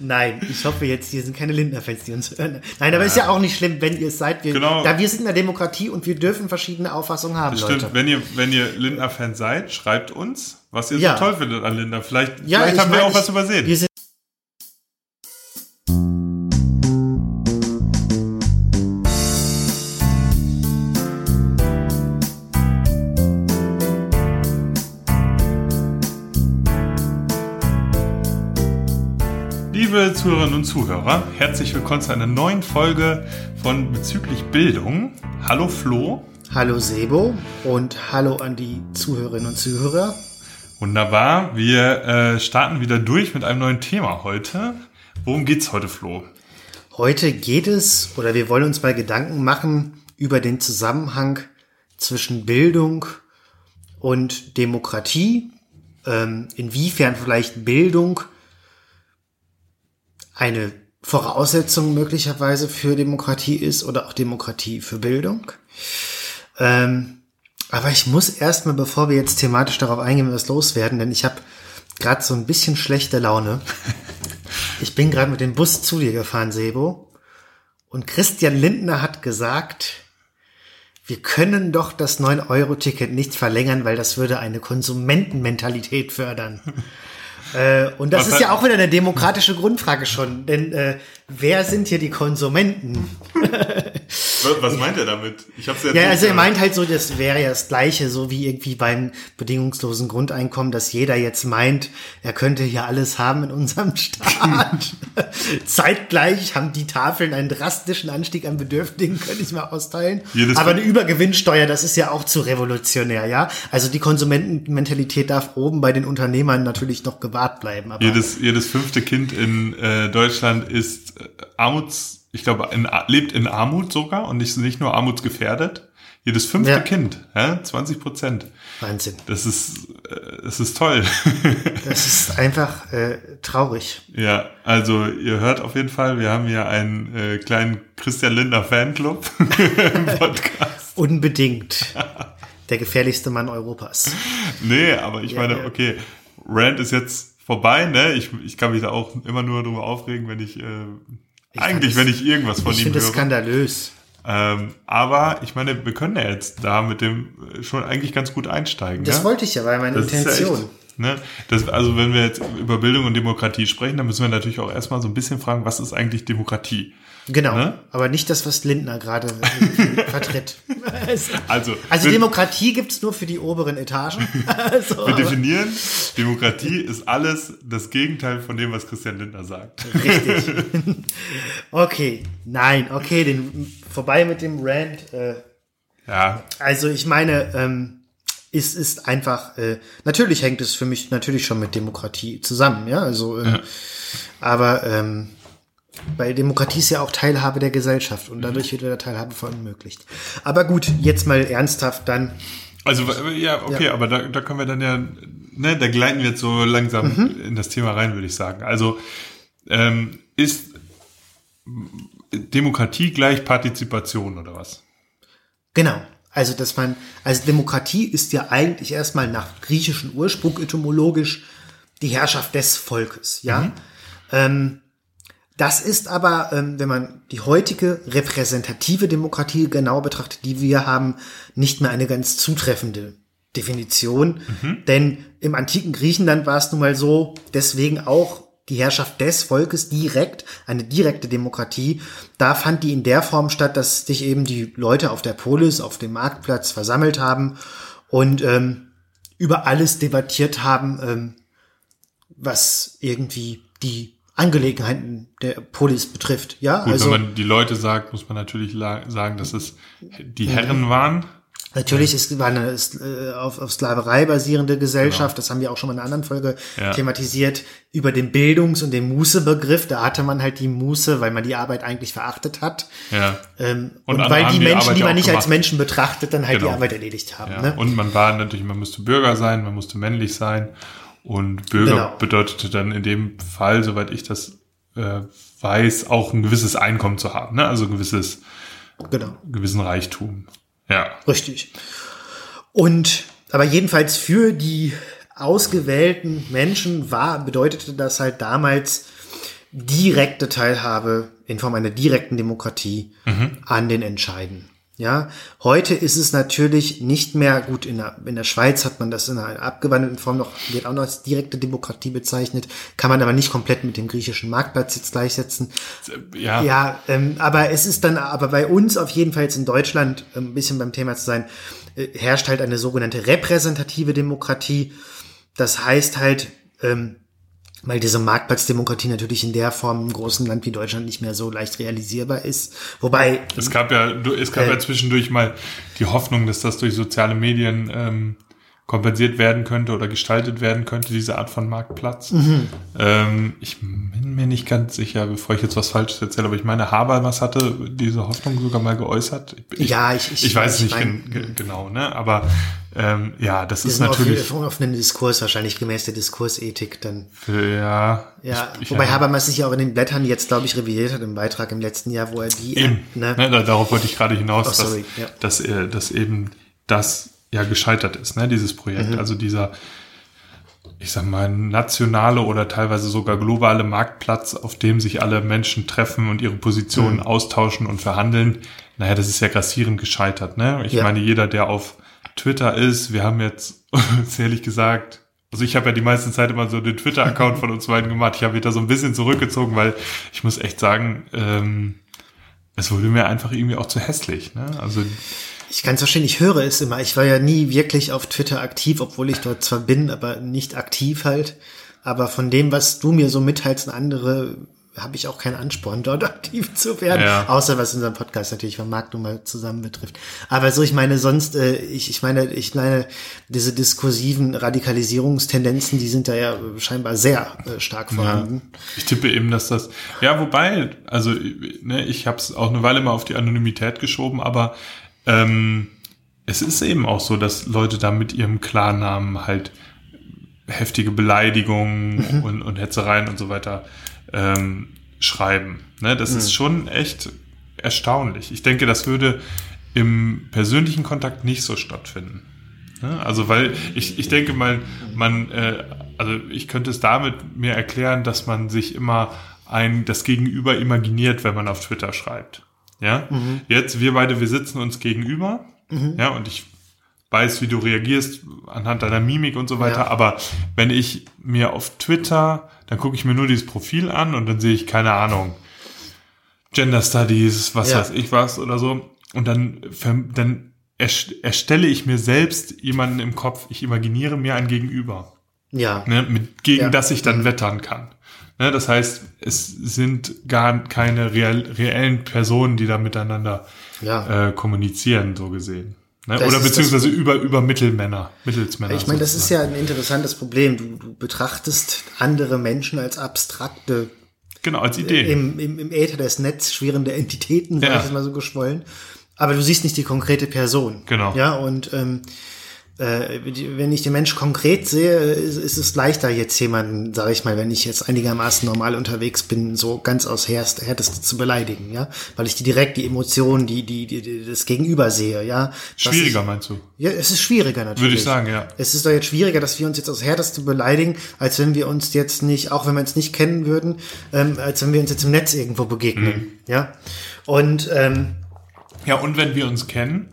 Nein, ich hoffe jetzt, hier sind keine Lindner-Fans, die uns hören. Nein, aber ja. ist ja auch nicht schlimm, wenn ihr es seid. Wir, genau. Da wir sind in der Demokratie und wir dürfen verschiedene Auffassungen haben, das stimmt. Leute. Wenn ihr, wenn ihr Lindner-Fan seid, schreibt uns, was ihr Ja. so toll findet an Lindner. Vielleicht, Ja, vielleicht ich haben wir mein, auch was ich- übersehen. Zuhörerinnen und Zuhörer, herzlich willkommen zu einer neuen Folge von Bezüglich Bildung. Hallo Flo. Hallo Sebo und hallo an die Zuhörerinnen und Zuhörer. Wunderbar. Wir äh, starten wieder durch mit einem neuen Thema heute. Worum geht's heute, Flo? Heute geht es, oder wir wollen uns mal Gedanken machen über den Zusammenhang zwischen Bildung und Demokratie. Ähm, inwiefern vielleicht Bildung eine Voraussetzung möglicherweise für Demokratie ist oder auch Demokratie für Bildung. Ähm, aber ich muss erstmal, bevor wir jetzt thematisch darauf eingehen, was loswerden, denn ich habe gerade so ein bisschen schlechte Laune. Ich bin gerade mit dem Bus zu dir gefahren, Sebo. Und Christian Lindner hat gesagt, wir können doch das 9-Euro-Ticket nicht verlängern, weil das würde eine Konsumentenmentalität fördern. äh, und das Was ist ja auch wieder eine demokratische Grundfrage schon. Denn äh, wer sind hier die Konsumenten? Was meint er damit? Ich hab's Ja, nicht also er meint halt so, das wäre ja das Gleiche, so wie irgendwie beim bedingungslosen Grundeinkommen, dass jeder jetzt meint, er könnte hier alles haben in unserem Staat. Zeitgleich haben die Tafeln einen drastischen Anstieg an Bedürftigen, könnte ich mal austeilen. Jedes Aber eine Übergewinnsteuer, das ist ja auch zu revolutionär, ja. Also die Konsumentenmentalität darf oben bei den Unternehmern natürlich noch gewahrt bleiben. Jedes, jedes fünfte Kind in äh, Deutschland ist äh, Armuts, ich glaube, in, lebt in Armut sogar und nicht, nicht nur armutsgefährdet. Jedes fünfte Ja. Kind, ja, 20 Prozent. Wahnsinn. Das ist, äh, das ist toll. Das ist einfach äh, traurig. ja, also ihr hört auf jeden Fall, wir haben hier einen äh, kleinen Christian Lindner Fanclub im Podcast. Unbedingt. Der gefährlichste Mann Europas. Nee, aber ich Ja, meine, okay, Rand ist jetzt vorbei, ne? Ich, ich kann mich da auch immer nur drüber aufregen, wenn ich, äh, Ich eigentlich, wenn ich irgendwas von Ich ihm finde das höre. skandalös. Ähm, aber ich meine, wir können ja jetzt da mit dem äh, schon eigentlich ganz gut einsteigen. Das ne? wollte ich ja, war meine Das ist ja Intention. echt, ne? das, also wenn wir jetzt über Bildung und Demokratie sprechen, dann müssen wir natürlich auch erstmal so ein bisschen fragen, was ist eigentlich Demokratie? Genau. Ne? Aber nicht das, was Lindner gerade vertritt. Also, Also Demokratie gibt's nur für die oberen Etagen. Also, wir definieren, Demokratie ist alles das Gegenteil von dem, was Christian Lindner sagt. richtig. okay, nein, okay, den, vorbei mit dem Rant. Äh, Ja, also ich meine, ähm, es ist einfach, äh, natürlich hängt es für mich natürlich schon mit Demokratie zusammen, ja, also, äh, aber ähm, bei Demokratie ist ja auch Teilhabe der Gesellschaft und dadurch wird wieder Teilhabe verunmöglicht. Aber gut, jetzt mal ernsthaft dann. Also ja, okay, Ja. aber da, da können wir dann ja, ne, da gleiten wir jetzt so langsam Mhm. in das Thema rein, würde ich sagen. Also ähm, ist Demokratie gleich Partizipation oder was? Genau. Also, dass man, also Demokratie ist ja eigentlich erstmal nach griechischem Ursprung etymologisch die Herrschaft des Volkes, ja. Ähm, das ist aber, ähm, wenn man die heutige repräsentative Demokratie genau betrachtet, die wir haben, nicht mehr eine ganz zutreffende Definition. Denn im antiken Griechenland war es nun mal so, deswegen auch die Herrschaft des Volkes direkt, eine direkte Demokratie, da fand die in der Form statt, dass sich eben die Leute auf der Polis, auf dem Marktplatz versammelt haben und ähm, über alles debattiert haben, ähm, was irgendwie die Angelegenheiten der Polis betrifft. Ja, Gut, also wenn man die Leute sagt, muss man natürlich sagen, dass es die Herren waren. Natürlich, es war eine äh, auf, auf Sklaverei basierende Gesellschaft, das haben wir auch schon mal in einer anderen Folge Genau. Ja. thematisiert, über den Bildungs- und den Muße-Begriff. Da hatte man halt die Muße, weil man die Arbeit eigentlich verachtet hat. Ja. Ähm, Und und, weil die die Menschen, die man nicht als gemacht. Menschen betrachtet, dann halt Genau. die Arbeit erledigt haben. ja. Ne? Und man war natürlich, man musste Bürger sein, man musste männlich sein. Und Bürger Genau. bedeutete dann in dem Fall, soweit ich das äh, weiß, auch ein gewisses Einkommen zu haben, ne? Also ein gewisses, Genau. gewissen Reichtum. Ja. Richtig. Und aber jedenfalls für die ausgewählten Menschen war, bedeutete das halt damals, direkte Teilhabe in Form einer direkten Demokratie an den Entscheiden. Ja, heute ist es natürlich nicht mehr gut. In der, in der Schweiz hat man das in einer abgewandelten Form noch, wird auch noch als direkte Demokratie bezeichnet, kann man aber nicht komplett mit dem griechischen Marktplatz jetzt gleichsetzen. Ja, Ja, ähm, aber es ist dann, aber bei uns auf jeden Fall jetzt in Deutschland, ähm, ein bisschen beim Thema zu sein, äh, herrscht halt eine sogenannte repräsentative Demokratie. Das heißt halt, ähm, weil diese Marktplatzdemokratie natürlich in der Form im großen Land wie Deutschland nicht mehr so leicht realisierbar ist. Wobei, es gab ja, du- es gab Äh. ja zwischendurch mal die Hoffnung, dass das durch soziale Medien ähm, kompensiert werden könnte oder gestaltet werden könnte, diese Art von Marktplatz. Mhm. Ähm, ich bin mir nicht ganz sicher, bevor ich jetzt was Falsches erzähle, aber ich meine, Habermas hatte diese Hoffnung sogar mal geäußert. Ich, Ja, ich- ich- ich weiß es ich nicht mein- gen ge- genau, ne? Aber ähm, ja, das ist natürlich, auf, auf einen Diskurs wahrscheinlich gemäß der Diskursethik dann. ja, Ja, ich, wobei ja. Habermas sich ja auch in den Blättern jetzt, glaube ich, revidiert hat im Beitrag im letzten Jahr, wo er die, Eben, ne, ne, da, darauf wollte ich gerade hinaus, Oh, sorry, dass, ja. dass, äh, dass eben das ja gescheitert ist, ne, dieses Projekt. Mhm. Also dieser, ich sag mal, nationale oder teilweise sogar globale Marktplatz, auf dem sich alle Menschen treffen und ihre Positionen Mhm. austauschen und verhandeln. Naja, das ist ja grassierend gescheitert, ne? Ich Ja. meine, jeder, der auf Twitter ist, wir haben jetzt, ehrlich gesagt, also ich habe ja die meiste Zeit immer so den Twitter-Account von uns beiden gemacht. Ich habe mich da so ein bisschen zurückgezogen, weil ich muss echt sagen, ähm, es wurde mir einfach irgendwie auch zu hässlich. Ne? Also Ich kann es verstehen, ich höre es immer. Ich war ja nie wirklich auf Twitter aktiv, obwohl ich dort zwar bin, aber nicht aktiv halt. Aber von dem, was du mir so mitteilst und andere, habe ich auch keinen Ansporn, dort aktiv zu werden. Ja. Außer was unseren Podcast natürlich Vermarktung mal zusammen betrifft. Aber so, ich meine, sonst, äh, ich, ich meine, ich meine, diese diskursiven Radikalisierungstendenzen, die sind da ja scheinbar sehr äh, stark vorhanden. ich tippe eben, dass das, ja, wobei, also ne, ich habe es auch eine Weile mal auf die Anonymität geschoben, aber ähm, es ist eben auch so, dass Leute da mit ihrem Klarnamen halt heftige Beleidigungen und, und Hetzereien und so weiter ähm, schreiben. Ne, das ist schon echt erstaunlich. Ich denke, das würde im persönlichen Kontakt nicht so stattfinden. Ne? Also weil ich, ich denke mal, man, äh, also ich könnte es damit mir erklären, dass man sich immer ein das Gegenüber imaginiert, wenn man auf Twitter schreibt. Ja, jetzt wir beide, wir sitzen uns gegenüber. Ja, und ich weiß, wie du reagierst anhand deiner Mimik und so weiter. Ja. Aber wenn ich mir auf Twitter, dann gucke ich mir nur dieses Profil an und dann sehe ich keine Ahnung. Gender Studies, was Ja. weiß ich was oder so. Und dann, dann erst- erstelle ich mir selbst jemanden im Kopf. Ich imaginiere mir ein Gegenüber, Ja. ne, mit, gegen Ja. das ich dann wettern kann. Ne, das heißt, es sind gar keine reellen Personen, die da miteinander Ja. äh, kommunizieren, so gesehen. Ne? Oder beziehungsweise über, über Mittelmänner, Mittelsmänner. Ich meine, das ist ja ein interessantes Problem. Du, du betrachtest andere Menschen als abstrakte Genau, als Idee. im, im, im Äther des Netz schwirrende Entitäten, sag Ja. ich mal so geschwollen. Aber du siehst nicht die konkrete Person. Genau. Ja, und ähm, äh, wenn ich den Mensch konkret sehe, ist, ist es leichter jetzt jemanden, sage ich mal, wenn ich jetzt einigermaßen normal unterwegs bin, so ganz aus Härst, Härteste zu beleidigen, ja, weil ich die direkt die Emotionen, die die, die, die das Gegenüber sehe, ja. Schwieriger, ich, meinst du? ja, es ist schwieriger natürlich. Würde ich sagen, ja. Es ist doch jetzt schwieriger, dass wir uns jetzt aus Härteste beleidigen, als wenn wir uns jetzt nicht, auch wenn wir uns nicht kennen würden, ähm, als wenn wir uns jetzt im Netz irgendwo begegnen. Mhm. Ja. Und ähm, Ja, und wenn wir uns kennen,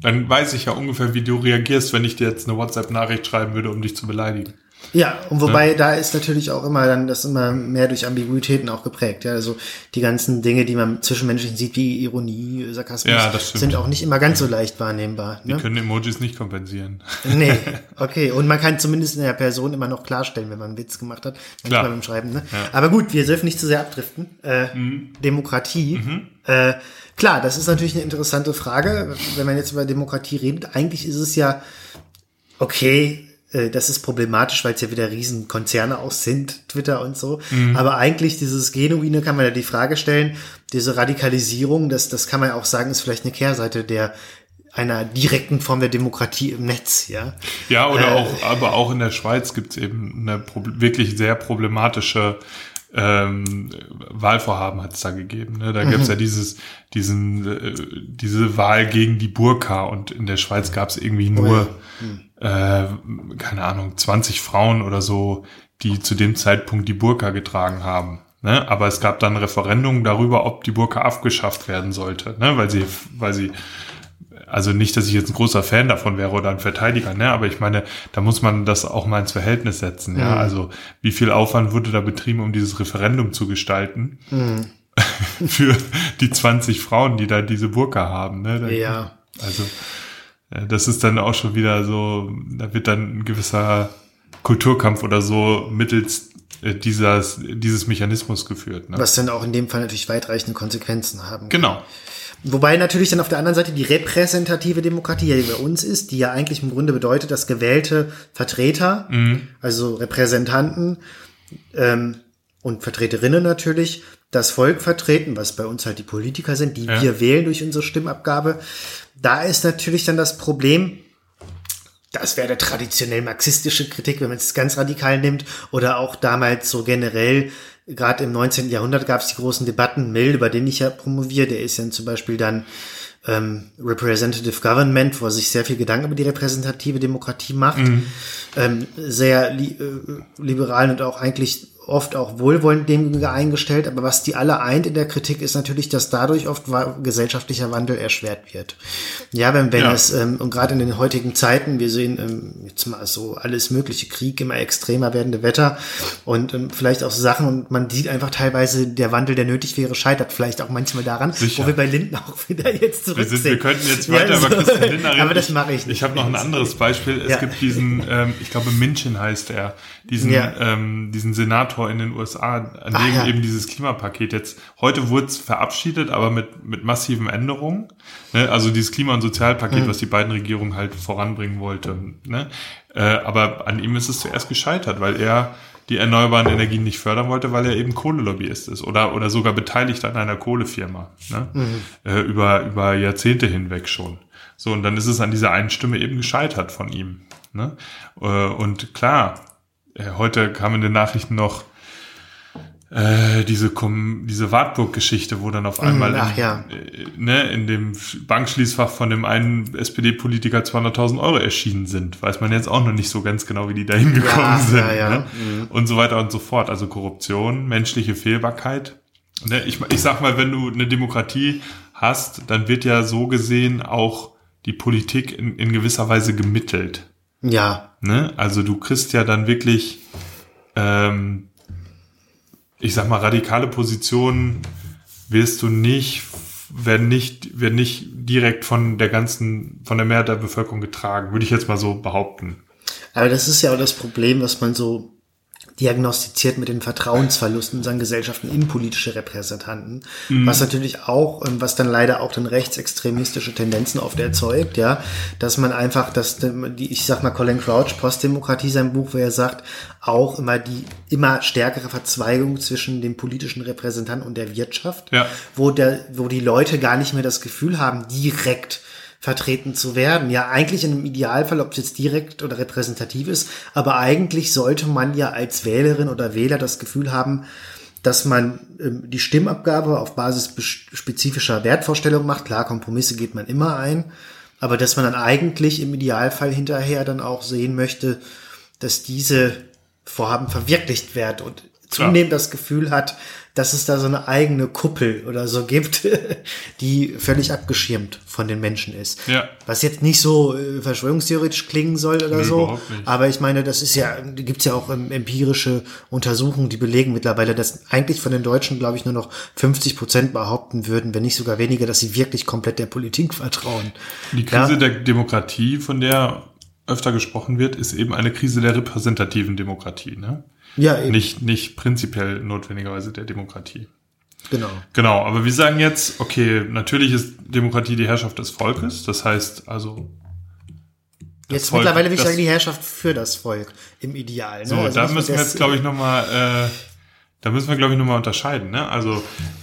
dann weiß ich ja ungefähr, wie du reagierst, wenn ich dir jetzt eine WhatsApp-Nachricht schreiben würde, um dich zu beleidigen. ja, und wobei da ist natürlich auch immer dann das immer mehr durch Ambiguitäten auch geprägt. Ja, also die ganzen Dinge, die man zwischenmenschlich sieht, wie Ironie, Sarkasmus, Ja, sind auch nicht immer ganz so leicht wahrnehmbar. Die Ne? können Emojis nicht kompensieren. Nee, okay. Und man kann zumindest in der Person immer noch klarstellen, wenn man einen Witz gemacht hat. Manchmal Klar. beim Schreiben, ne? Aber gut, wir dürfen nicht zu sehr abdriften. Äh, Demokratie. Äh, klar, das ist natürlich eine interessante Frage, wenn man jetzt über Demokratie redet. Eigentlich ist es ja okay, äh, das ist problematisch, weil es ja wieder Riesenkonzerne auch sind, Twitter und so. Aber eigentlich dieses Genuine kann man ja die Frage stellen, diese Radikalisierung, das, das kann man ja auch sagen, ist vielleicht eine Kehrseite der einer direkten Form der Demokratie im Netz, ja. Ja, oder Äh, auch, aber auch in der Schweiz gibt's eben eine wirklich sehr problematische ähm, Wahlvorhaben hat es da gegeben. Ne? Da Mhm. gibt's ja dieses, diesen, äh, diese Wahl gegen die Burka und in der Schweiz gab's irgendwie nur, Hm. äh, keine Ahnung, 20 Frauen oder so, die zu dem Zeitpunkt die Burka getragen haben. Ne? Aber es gab dann Referendum darüber, ob die Burka abgeschafft werden sollte, ne? weil sie, weil sie, also nicht, dass ich jetzt ein großer Fan davon wäre oder ein Verteidiger, ne? aber ich meine, da muss man das auch mal ins Verhältnis setzen. Ja, Mhm. also wie viel Aufwand wurde da betrieben, um dieses Referendum zu gestalten Mhm. für die 20 Frauen, die da diese Burka haben. Ne? Da- Ja. Also äh, das ist dann auch schon wieder so, da wird dann ein gewisser Kulturkampf oder so mittels äh, dieses, dieses Mechanismus geführt. Ne? Was dann auch in dem Fall natürlich weitreichende Konsequenzen haben. Genau. Wobei natürlich dann auf der anderen Seite die repräsentative Demokratie, die bei uns ist, die ja eigentlich im Grunde bedeutet, dass gewählte Vertreter, also Repräsentanten ähm, und Vertreterinnen natürlich, das Volk vertreten, was bei uns halt die Politiker sind, die Ja. wir wählen durch unsere Stimmabgabe. Da ist natürlich dann das Problem, das wäre der traditionell marxistische Kritik, wenn man es ganz radikal nimmt, oder auch damals so generell, gerade im 19. Jahrhundert gab es die großen Debatten, Mill, über den ich ja promoviere, der ist ja zum Beispiel dann ähm, Representative Government, wo er sich sehr viel Gedanken über die repräsentative Demokratie macht, ähm, sehr li äh, liberal und auch eigentlich oft auch wohlwollend dem eingestellt, aber was die alle eint in der Kritik ist natürlich, dass dadurch oft gesellschaftlicher Wandel erschwert wird. Ja, wenn, wenn Ja. es, ähm, und gerade in den heutigen Zeiten, wir sehen ähm, jetzt mal so alles mögliche, Krieg, immer extremer werdende Wetter und ähm, vielleicht auch so Sachen und man sieht einfach teilweise, der Wandel, der nötig wäre, scheitert vielleicht auch manchmal daran, Sicher. wo wir bei Linden auch wieder jetzt Wir, zurück sind, wir könnten jetzt Ja, weiter über. Christian Lindner reden. Aber das mache ich nicht. Ich habe noch ein anderes Beispiel. Es Ja. gibt diesen, ähm, ich glaube Minchin heißt er, diesen, ähm, diesen Senator in den USA, an Ah, dem ja. eben dieses Klimapaket jetzt, heute wurde es verabschiedet, aber mit, mit massiven Änderungen. Ne? Also dieses Klima- und Sozialpaket, Mhm. was die beiden Regierungen halt voranbringen wollten. Ne? Äh, aber an ihm ist es zuerst gescheitert, weil er die erneuerbaren Energien nicht fördern wollte, weil er eben Kohlelobbyist ist oder, oder sogar beteiligt an einer Kohlefirma. Ne? Äh, über, über Jahrzehnte hinweg schon. So, und dann ist es an dieser einen Stimme eben gescheitert von ihm. Ne? Äh, und klar, äh, heute kam in den Nachrichten noch äh, diese, Kom diese Wartburg-Geschichte, wo dann auf einmal ach in, ja. äh, ne, in dem Bankschließfach von dem einen SPD-Politiker 200.000 Euro erschienen sind. Weiß man jetzt auch noch nicht so ganz genau, wie die da hingekommen Ja, sind. ja, ja. Ne? Und so weiter und so fort. Also Korruption, menschliche Fehlbarkeit. Ne, ich, ich sag mal, wenn du eine Demokratie hast, dann wird ja so gesehen auch die Politik in, in gewisser Weise gemittelt. Ja, Ne? Also du kriegst ja dann wirklich, ähm, ich sag mal, radikale Positionen wirst du nicht, werden nicht, werden nicht direkt von der ganzen, von der Mehrheit der Bevölkerung getragen, würde ich jetzt mal so behaupten. aber das ist ja auch das Problem, was man so diagnostiziert mit den Vertrauensverlusten in unseren Gesellschaften in politische Repräsentanten, was natürlich auch, ähm, was dann leider auch dann rechtsextremistische Tendenzen oft erzeugt, ja, dass man einfach, dass die, ich sag mal, Colin Crouch, Postdemokratie, sein Buch, wo er sagt, auch immer die immer stärkere Verzweigung zwischen dem politischen Repräsentanten und der Wirtschaft, Ja. wo der, wo die Leute gar nicht mehr das Gefühl haben, direkt vertreten zu werden. Ja, eigentlich in einem Idealfall, ob es jetzt direkt oder repräsentativ ist, aber eigentlich sollte man ja als Wählerin oder Wähler das Gefühl haben, dass man ähm, die Stimmabgabe auf Basis spezifischer Wertvorstellungen macht. Klar, Kompromisse geht man immer ein, aber dass man dann eigentlich im Idealfall hinterher dann auch sehen möchte, dass diese Vorhaben verwirklicht werden und zunehmend das Gefühl hat, dass es da so eine eigene Kuppel oder so gibt, die völlig abgeschirmt von den Menschen ist. Ja. Was jetzt nicht so äh, verschwörungstheoretisch klingen soll oder Nee, so, aber ich meine, das ist ja, gibt's ja auch ähm, empirische Untersuchungen, die belegen mittlerweile, dass eigentlich von den Deutschen, glaube ich, nur noch 50 Prozent behaupten würden, wenn nicht sogar weniger, dass sie wirklich komplett der Politik vertrauen. Die Krise Ja. der Demokratie, von der öfter gesprochen wird, ist eben eine Krise der repräsentativen Demokratie, ne? Ja, eben. Nicht, nicht prinzipiell notwendigerweise der Demokratie. Genau. Genau, aber wir sagen jetzt, okay, natürlich ist Demokratie die Herrschaft des Volkes, das heißt also. das Jetzt Volk- mittlerweile will ich sagen, die Herrschaft für das Volk im Ideal. Ne? So, Also da müssen wir jetzt, glaube ich, nochmal, äh, da müssen wir, glaube ich, nochmal unterscheiden. Ne? Also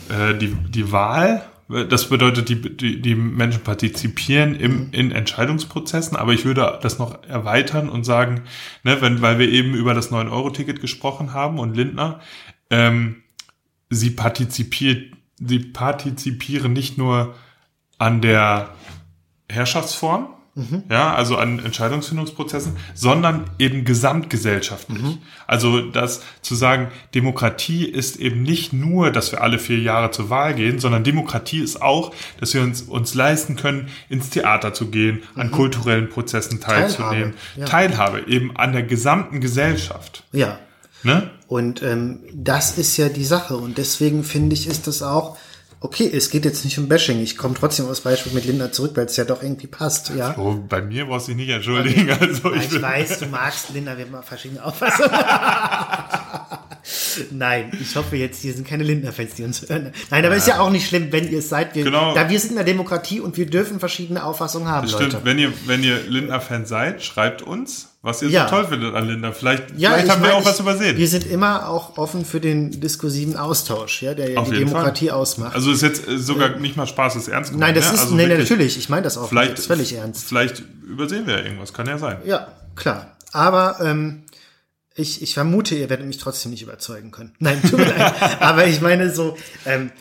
äh, die, die Wahl, das bedeutet, die, die, die Menschen partizipieren im, in Entscheidungsprozessen, aber ich würde das noch erweitern und sagen, ne, wenn, weil wir eben über das 9-Euro-Ticket gesprochen haben und Lindner, ähm, sie partizipiert, sie partizipieren nicht nur an der Herrschaftsform, ja, also an Entscheidungsfindungsprozessen, sondern eben gesamtgesellschaftlich. Mhm. Also das zu sagen, Demokratie ist eben nicht nur, dass wir alle vier Jahre zur Wahl gehen, sondern Demokratie ist auch, dass wir uns, uns leisten können, ins Theater zu gehen, an kulturellen Prozessen teilzunehmen. Mhm. Teilhabe, ja. Teilhabe eben an der gesamten Gesellschaft. Ja. Ne? Und ähm, das ist ja die Sache. Und deswegen finde ich, ist das auch, okay, es geht jetzt nicht um Bashing. Ich komme trotzdem aufs Beispiel mit Linda zurück, weil es ja doch irgendwie passt, ja. Oh, bei mir brauchst du dich nicht entschuldigen. Also Ja, ich ich weiß, du magst Linda, wir haben verschiedene Auffassungen. Nein, ich hoffe jetzt, hier sind keine Lindner-Fans, die uns hören. Nein, aber ist ja auch nicht schlimm, wenn ihr es seid. Wir, Genau. Da wir sind in der Demokratie und wir dürfen verschiedene Auffassungen haben, Stimmt, Leute. wenn ihr, wenn ihr Lindner-Fan seid, schreibt uns, was ihr Ja. so toll findet an Lindner. Vielleicht, Ja, vielleicht ich haben wir meine, auch was ich- übersehen. Wir sind immer auch offen für den diskursiven Austausch, ja, der ja die Demokratie Fall. ausmacht. Also ist jetzt äh, sogar nicht mal Spaß, ist ernst Nein, das ne? ist, also nee, wirklich, natürlich, ich meine das auch. Vielleicht, das ist völlig ernst. Vielleicht übersehen wir ja irgendwas, kann ja sein. Ja, klar. Aber ähm, ich, ich vermute, ihr werdet mich trotzdem nicht überzeugen können. Nein, tut mir leid. Aber ich meine so, ähm,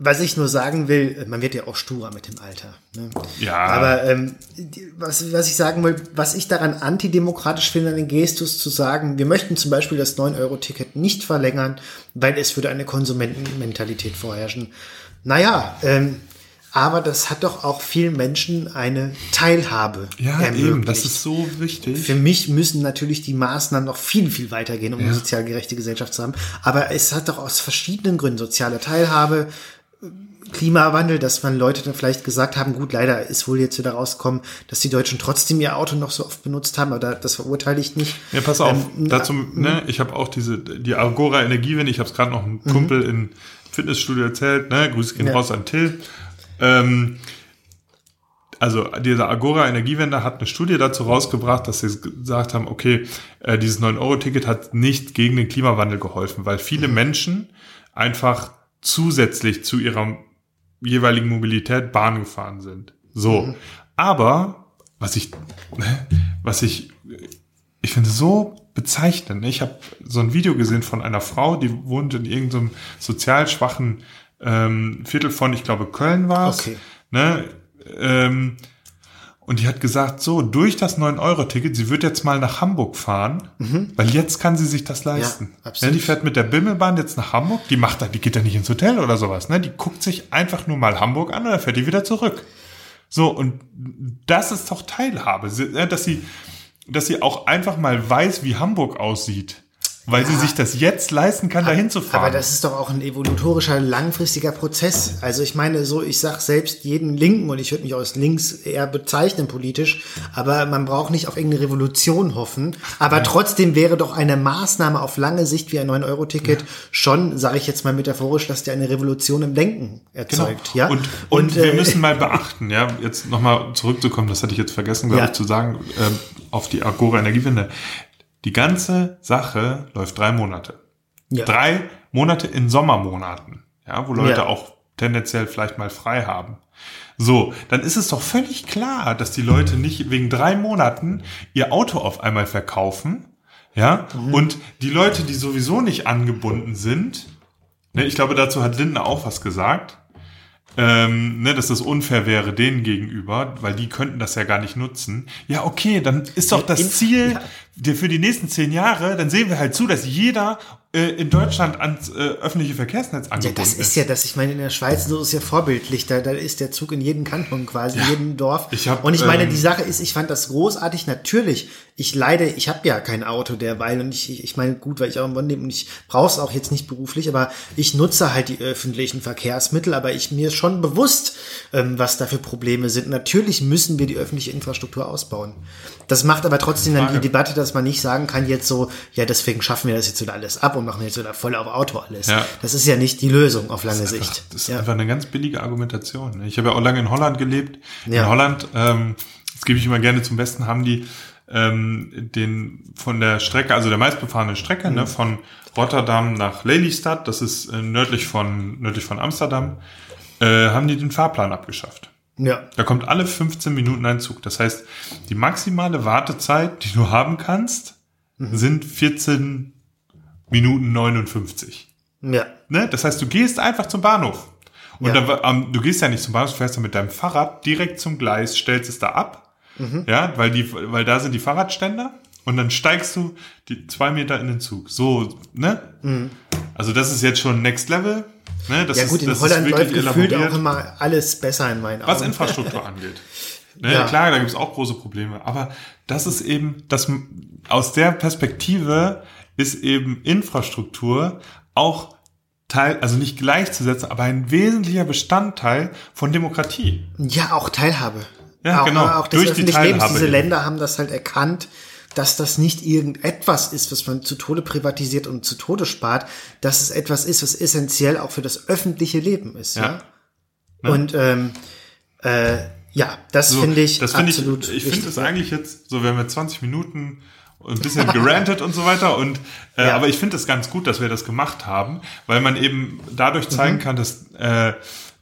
was ich nur sagen will, man wird ja auch sturer mit dem Alter. Ne? Ja. Aber ähm, was, was ich sagen will, was ich daran antidemokratisch finde, an den Gestus zu sagen, wir möchten zum Beispiel das 9-Euro-Ticket nicht verlängern, weil es würde eine Konsumentenmentalität vorherrschen. Naja, ähm, aber das hat doch auch vielen Menschen eine Teilhabe Ja, ermöglicht. eben, das ist so wichtig. Für mich müssen natürlich die Maßnahmen noch viel, viel weitergehen, um eine sozial gerechte Gesellschaft zu haben. Aber es hat doch aus verschiedenen Gründen soziale Teilhabe, Klimawandel, dass man Leute dann vielleicht gesagt haben, gut, leider ist wohl jetzt wieder rausgekommen, dass die Deutschen trotzdem ihr Auto noch so oft benutzt haben, aber das verurteile ich nicht. Ja, pass auf, Ähm, dazu, ne, ich habe auch diese, die Agora Energiewende, ich habe es gerade noch einem Kumpel im Fitnessstudio erzählt, ne, Grüße gehen Ja. raus an Till. Ähm, also diese Agora Energiewende hat eine Studie dazu rausgebracht, dass sie gesagt haben, okay, äh, dieses 9-Euro-Ticket hat nicht gegen den Klimawandel geholfen, weil viele Menschen einfach zusätzlich zu ihrer jeweiligen Mobilität Bahn gefahren sind. So. Aber, was ich, ne, was ich, ich finde so bezeichnend. ne? Ich habe so ein Video gesehen von einer Frau, die wohnt in irgendeinem sozial schwachen ähm, Viertel von, ich glaube, Köln war es. Okay. Ne? Ähm, und die hat gesagt, so, durch das 9-Euro-Ticket, sie wird jetzt mal nach Hamburg fahren, weil jetzt kann sie sich das leisten. Mhm. absolut. Ja, die fährt mit der Bimmelbahn jetzt nach Hamburg, die macht da, die geht da nicht ins Hotel oder sowas, ne? Die guckt sich einfach nur mal Hamburg an und dann fährt die wieder zurück. So, und das ist doch Teilhabe, äh, dass sie, dass sie auch einfach mal weiß, wie Hamburg aussieht. Weil sie sich das jetzt leisten kann, dahin zu fahren. Aber das ist doch auch ein evolutorischer, langfristiger Prozess. Also ich meine so, ich sag selbst jeden Linken, und ich würde mich aus links eher bezeichnen politisch, aber man braucht nicht auf irgendeine Revolution hoffen. Aber trotzdem wäre doch eine Maßnahme auf lange Sicht wie ein 9-Euro-Ticket schon, sage ich jetzt mal metaphorisch, dass der eine Revolution im Denken erzeugt. Ja? Genau. Und, und, wir äh, müssen mal beachten, ja, jetzt nochmal zurückzukommen, das hatte ich jetzt vergessen, glaube Ja. ich, zu sagen, ähm, auf die Agora Energiewende. Die ganze Sache läuft drei Monate. Ja. Drei Monate in Sommermonaten, ja, wo Leute Ja. auch tendenziell vielleicht mal frei haben. So, dann ist es doch völlig klar, dass die Leute nicht wegen drei Monaten ihr Auto auf einmal verkaufen, ja, Mhm. und die Leute, die sowieso nicht angebunden sind, ne, ich glaube, dazu hat Lindner auch was gesagt, ähm, ne, dass das unfair wäre denen gegenüber, weil die könnten das ja gar nicht nutzen. Ja, okay, dann ist doch das Ziel ja. für die nächsten zehn Jahre, dann sehen wir halt zu, dass jeder äh, in Deutschland ans äh, öffentliche Verkehrsnetz Ja, angebunden das ist ja das, ich meine, in der Schweiz, so ist ja vorbildlich, da, da ist der Zug in jedem Kanton quasi, in jedem Dorf. Ich hab, und ich meine, ähm, die Sache ist, ich fand das großartig, natürlich, ich leide, ich habe ja kein Auto derweil und ich, ich meine, gut, weil ich auch im Bonn lebe und ich brauche es auch jetzt nicht beruflich, aber ich nutze halt die öffentlichen Verkehrsmittel, aber ich mir ist schon bewusst, ähm, was da für Probleme sind. Natürlich müssen wir die öffentliche Infrastruktur ausbauen. Das macht aber trotzdem dann die. Debatte, dass man nicht sagen kann jetzt so, ja, deswegen schaffen wir das jetzt wieder alles ab und machen jetzt wieder voll auf Auto alles. Ja. Das ist ja nicht die Lösung auf lange Das ist, einfach, Sicht. das ist ja. einfach eine ganz billige Argumentation. Ich habe ja auch lange in Holland gelebt. Ja. In Holland, ähm, das gebe ich immer gerne zum Besten, haben die ähm, den von der Strecke, also der meistbefahrene Strecke, Mhm. ne, von Rotterdam nach Lelystad, das ist äh, nördlich von nördlich von Amsterdam, äh, haben die den Fahrplan abgeschafft. ja. Da kommt alle 15 Minuten ein Zug. Das heißt, die maximale Wartezeit, die du haben kannst, Mhm. sind 14 Minuten 59. Ja. Ne? Das heißt, du gehst einfach zum Bahnhof. Und Ja. dann, ähm, du gehst ja nicht zum Bahnhof, du fährst dann mit deinem Fahrrad direkt zum Gleis, stellst es da ab Mhm. Ja, weil die, weil da sind die Fahrradständer und dann steigst du die zwei Meter in den Zug. So, ne? Mhm. Also das ist jetzt schon Next Level. Ne? Das ja gut, ist, in Holland läuft gefühlt auch immer alles besser in meinen Augen. Was Infrastruktur angeht. Ne, ja. Klar, da gibt es auch große Probleme. Aber das ist eben, das aus der Perspektive ist eben Infrastruktur auch Teil, also nicht gleichzusetzen, aber ein wesentlicher Bestandteil von Demokratie. Ja, auch Teilhabe. Ja, auch, genau. Auch Durch die Teilhabe. Diese Länder haben das halt erkannt, dass das nicht irgendetwas ist, was man zu Tode privatisiert und zu Tode spart, dass es etwas ist, was essentiell auch für das öffentliche Leben ist. Ja. ja? ja. Und ähm, äh, ja, das so, finde ich das find absolut. Ich, ich finde es eigentlich jetzt, so wir 20 Minuten ein bisschen gerantet und so weiter. Und äh, ja. aber ich finde es ganz gut, dass wir das gemacht haben, weil man eben dadurch zeigen mhm. kann, dass äh,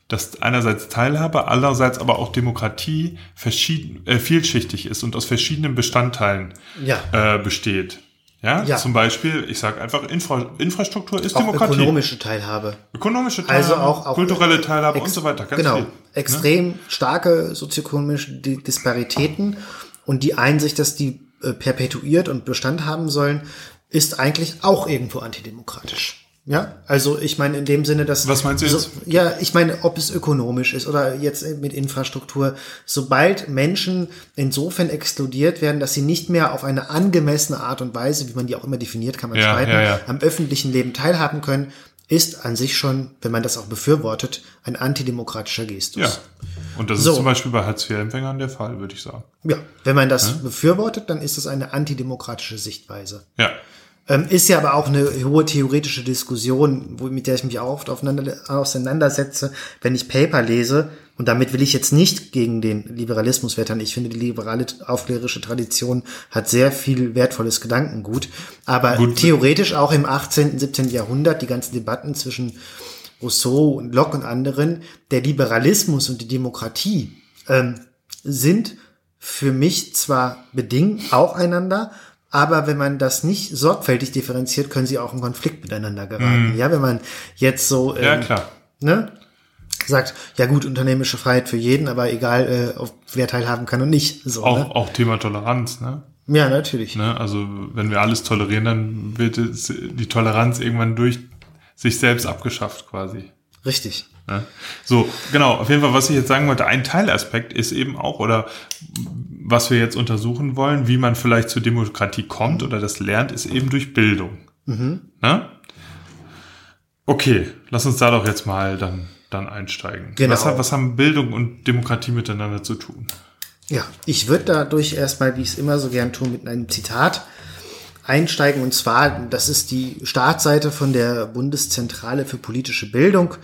dass einerseits Teilhabe, andererseits aber auch Demokratie verschieden, äh, vielschichtig ist und aus verschiedenen Bestandteilen ja. äh, besteht. Ja? ja, zum Beispiel, ich sage einfach, Infra Infrastruktur ist auch Demokratie. Ökonomische Teilhabe. Ökonomische Teilhabe, also auch, auch kulturelle Teilhabe und so weiter. Ganz genau, viel, ne? extrem ne? starke sozioökonomische Disparitäten und die Einsicht, dass die äh, perpetuiert und Bestand haben sollen, ist eigentlich auch irgendwo antidemokratisch. Ja, also ich meine in dem Sinne, dass was meinst du jetzt? So, ja, ich meine, ob es ökonomisch ist oder jetzt mit Infrastruktur, sobald Menschen insofern exkludiert werden, dass sie nicht mehr auf eine angemessene Art und Weise, wie man die auch immer definiert, kann man ja, streiten, ja, ja. am öffentlichen Leben teilhaben können, ist an sich schon, wenn man das auch befürwortet, ein antidemokratischer Gestus. Ja. Und das so. ist zum Beispiel bei Hartz-IV-Empfängern der Fall, würde ich sagen. Ja, wenn man das befürwortet, dann ist das eine antidemokratische Sichtweise. Ja. Ähm, ist ja aber auch eine hohe theoretische Diskussion, wo, mit der ich mich auch oft auseinandersetze, wenn ich Paper lese. Und damit will ich jetzt nicht gegen den Liberalismus wettern. Ich finde, die liberale aufklärische Tradition hat sehr viel wertvolles Gedankengut. Aber Gut. theoretisch auch im 18., 17. Jahrhundert, die ganzen Debatten zwischen Rousseau und Locke und anderen, der Liberalismus und die Demokratie ähm, sind für mich zwar bedingt auch einander, aber wenn man das nicht sorgfältig differenziert, können sie auch in Konflikt miteinander geraten. Mm. Ja, wenn man jetzt so, ähm, ja, klar. ne, sagt, ja gut, unternehmerische Freiheit für jeden, aber egal, äh, auf wer teilhaben kann und nicht. So, auch, ne? auch Thema Toleranz, ne? Ja, natürlich. Ne? Also wenn wir alles tolerieren, dann wird die Toleranz irgendwann durch sich selbst abgeschafft quasi. Richtig. Ne? So, genau, auf jeden Fall, was ich jetzt sagen wollte, ein Teilaspekt ist eben auch, oder was wir jetzt untersuchen wollen, wie man vielleicht zur Demokratie kommt oder das lernt, ist eben durch Bildung. Mhm. Ne? Okay, lass uns da doch jetzt mal dann, dann einsteigen. Genau. Was, was haben Bildung und Demokratie miteinander zu tun? Ja, ich würde dadurch erstmal, wie ich es immer so gern tue, mit einem Zitat einsteigen. Und zwar, das ist die Startseite von der Bundeszentrale für politische Bildung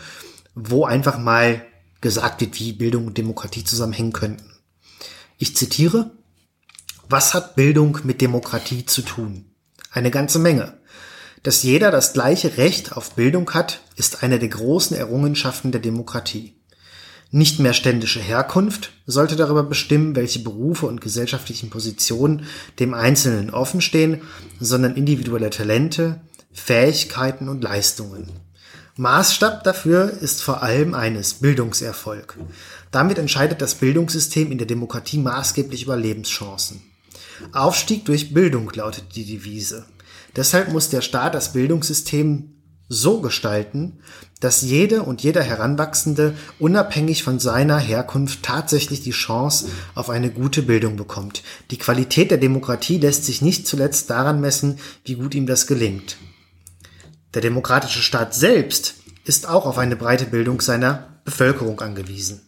wo einfach mal gesagt wird, wie Bildung und Demokratie zusammenhängen könnten. Ich zitiere, was hat Bildung mit Demokratie zu tun? Eine ganze Menge. Dass jeder das gleiche Recht auf Bildung hat, ist eine der großen Errungenschaften der Demokratie. Nicht mehr ständische Herkunft sollte darüber bestimmen, welche Berufe und gesellschaftlichen Positionen dem Einzelnen offenstehen, sondern individuelle Talente, Fähigkeiten und Leistungen. Maßstab dafür ist vor allem eines Bildungserfolg. Damit entscheidet das Bildungssystem in der Demokratie maßgeblich über Lebenschancen. Aufstieg durch Bildung lautet die Devise. Deshalb muss der Staat das Bildungssystem so gestalten, dass jede und jeder Heranwachsende unabhängig von seiner Herkunft tatsächlich die Chance auf eine gute Bildung bekommt. Die Qualität der Demokratie lässt sich nicht zuletzt daran messen, wie gut ihm das gelingt. Der demokratische Staat selbst ist auch auf eine breite Bildung seiner Bevölkerung angewiesen.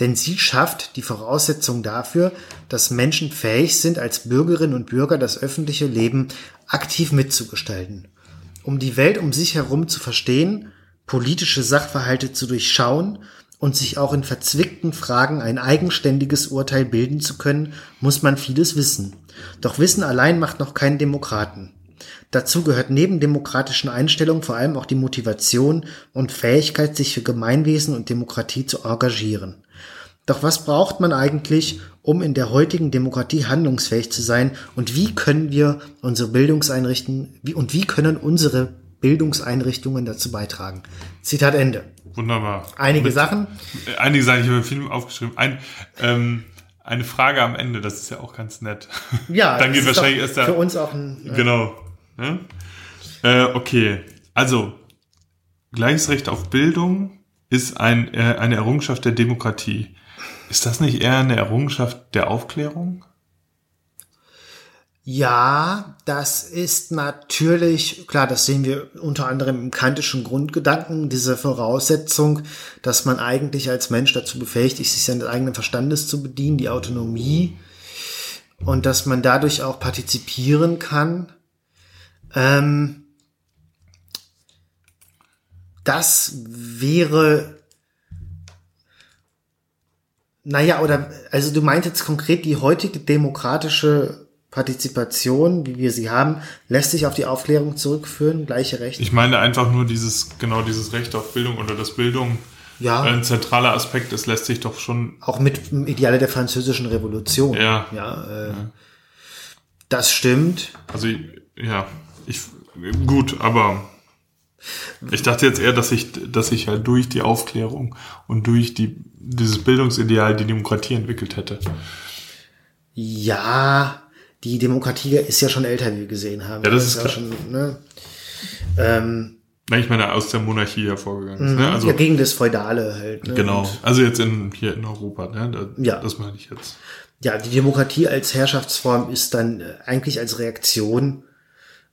Denn sie schafft die Voraussetzung dafür, dass Menschen fähig sind, als Bürgerinnen und Bürger das öffentliche Leben aktiv mitzugestalten. Um die Welt um sich herum zu verstehen, politische Sachverhalte zu durchschauen und sich auch in verzwickten Fragen ein eigenständiges Urteil bilden zu können, muss man vieles wissen. Doch Wissen allein macht noch keinen Demokraten. Dazu gehört neben demokratischen Einstellungen vor allem auch die Motivation und Fähigkeit, sich für Gemeinwesen und Demokratie zu engagieren. Doch was braucht man eigentlich, um in der heutigen Demokratie handlungsfähig zu sein? Und wie können wir unsere Bildungseinrichtungen wie, und wie können unsere Bildungseinrichtungen dazu beitragen? Zitat Ende. Wunderbar. Einige Mit, Sachen. Einige Sachen, ich habe Film aufgeschrieben. Ein, ähm, eine Frage am Ende, das ist ja auch ganz nett. Ja, Dann geht wahrscheinlich erst der, für uns auch ein. äh, Genau. Ne? Äh, okay, also gleiches Recht auf Bildung ist ein, äh, eine Errungenschaft der Demokratie. Ist das nicht eher eine Errungenschaft der Aufklärung? Ja, das ist natürlich, klar, das sehen wir unter anderem im kantischen Grundgedanken, diese Voraussetzung, dass man eigentlich als Mensch dazu befähigt ist, sich seines eigenen Verstandes zu bedienen, die Autonomie und dass man dadurch auch partizipieren kann. Ähm, das wäre, naja, oder, also du meint jetzt konkret die heutige demokratische Partizipation, wie wir sie haben, lässt sich auf die Aufklärung zurückführen, gleiche Rechte. Ich meine einfach nur dieses, genau dieses Recht auf Bildung oder dass Bildung Ja. ein zentraler Aspekt ist, lässt sich doch schon, Auch mit dem Ideale der französischen Revolution. Ja. Ja, äh, das stimmt. also ja, ich, gut, aber ich dachte jetzt eher, dass ich, dass ich halt durch die Aufklärung und durch die, dieses Bildungsideal die Demokratie entwickelt hätte. Ja, die Demokratie ist ja schon älter, wie wir gesehen haben. Ja, das ist ja klar. schon, ne? ähm, ich meine, aus der Monarchie hervorgegangen ist. Ne? Also, ja, gegen das Feudale halt. Ne? genau. Also jetzt in, hier in Europa, ne? Da, Ja. Das meine ich jetzt. ja, die Demokratie als Herrschaftsform ist dann äh, eigentlich als Reaktion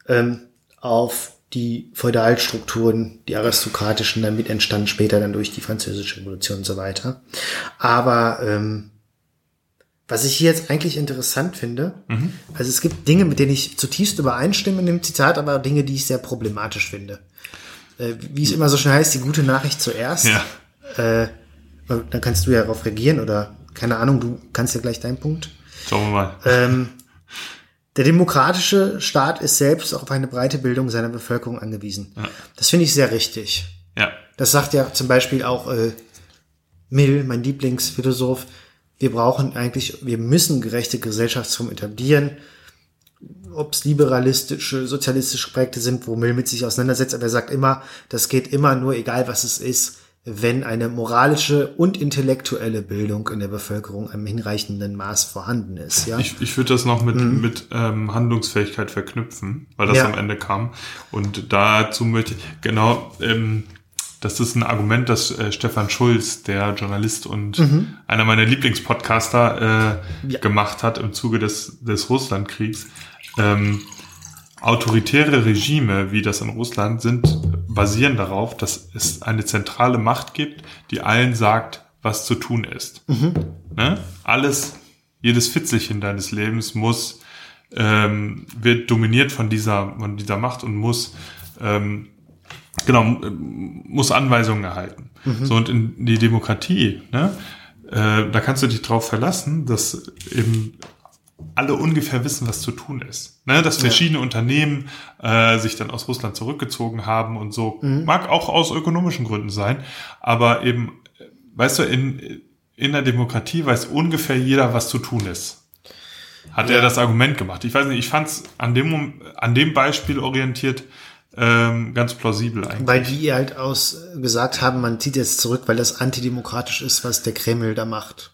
ähm, auf die Feudalstrukturen, die aristokratischen, damit entstanden später dann durch die französische Revolution und so weiter. Aber ähm, was ich hier jetzt eigentlich interessant finde, also es gibt Dinge, mit denen ich zutiefst übereinstimme in dem Zitat, aber Dinge, die ich sehr problematisch finde. Äh, wie es immer so schön heißt, die gute Nachricht zuerst. Ja. Äh, dann kannst du ja darauf reagieren oder keine Ahnung, du kannst ja gleich deinen Punkt. Schauen wir mal. Ähm, der demokratische Staat ist selbst auf eine breite Bildung seiner Bevölkerung angewiesen. Das finde ich sehr richtig. ja. Das sagt ja zum Beispiel auch äh, Mill, mein Lieblingsphilosoph. Wir brauchen eigentlich, wir müssen gerechte Gesellschaftsformen etablieren. Ob es liberalistische, sozialistische Projekte sind, wo Mill mit sich auseinandersetzt, aber er sagt immer, das geht immer nur, egal was es ist, wenn eine moralische und intellektuelle Bildung in der Bevölkerung im hinreichenden Maß vorhanden ist. Ja? Ich, ich würde das noch mit, mit ähm, Handlungsfähigkeit verknüpfen, weil das Ja. am Ende kam. Und dazu möchte ich, genau, ähm, das ist ein Argument, das äh, Stefan Schulz, der Journalist und einer meiner Lieblingspodcaster, äh, Ja. gemacht hat im Zuge des, des Russlandkriegs. Ähm, autoritäre Regime, wie das in Russland sind, basieren darauf, dass es eine zentrale Macht gibt, die allen sagt, was zu tun ist. Ne? Alles, jedes Fitzelchen deines Lebens muss, ähm, wird dominiert von dieser, von dieser Macht und muss, ähm, genau, muss Anweisungen erhalten. So, und in die Demokratie, ne, äh, da kannst du dich drauf verlassen, dass eben alle ungefähr wissen, was zu tun ist. Ne, dass verschiedene Unternehmen äh, sich dann aus Russland zurückgezogen haben und so. Mag auch aus ökonomischen Gründen sein, aber eben, weißt du, in, in der Demokratie weiß ungefähr jeder, was zu tun ist. Hat er das Argument gemacht. Ich weiß nicht, ich fand es an dem, an dem Beispiel orientiert ähm, ganz plausibel eigentlich. Weil die halt aus gesagt haben, man zieht jetzt zurück, weil das antidemokratisch ist, was der Kreml da macht.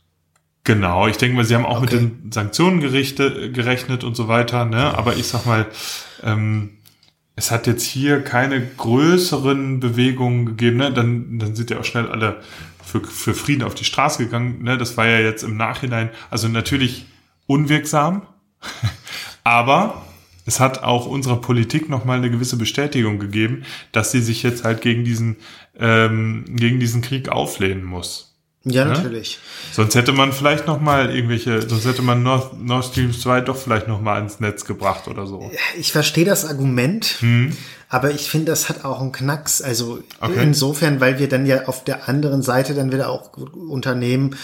Genau, ich denke mal, sie haben auch Okay. mit den Sanktionen gerichte, gerechnet und so weiter, ne? Aber ich sag mal, ähm, es hat jetzt hier keine größeren Bewegungen gegeben, ne? Dann, dann sind ja auch schnell alle für, für Frieden auf die Straße gegangen, ne? Das war ja jetzt im Nachhinein, also natürlich unwirksam, aber es hat auch unserer Politik nochmal eine gewisse Bestätigung gegeben, dass sie sich jetzt halt gegen diesen, ähm, gegen diesen Krieg auflehnen muss. Ja, natürlich. Sonst hätte man vielleicht noch mal irgendwelche, sonst hätte man Nord, Nord Stream 2 doch vielleicht noch mal ins Netz gebracht oder so. Ich verstehe das Argument, Hm. aber ich finde, das hat auch einen Knacks. Also Okay. insofern, weil wir dann ja auf der anderen Seite dann wieder auch Unternehmen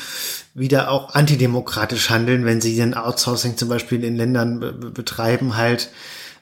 wieder auch antidemokratisch handeln, wenn sie den Outsourcing zum Beispiel in Ländern be be- betreiben, halt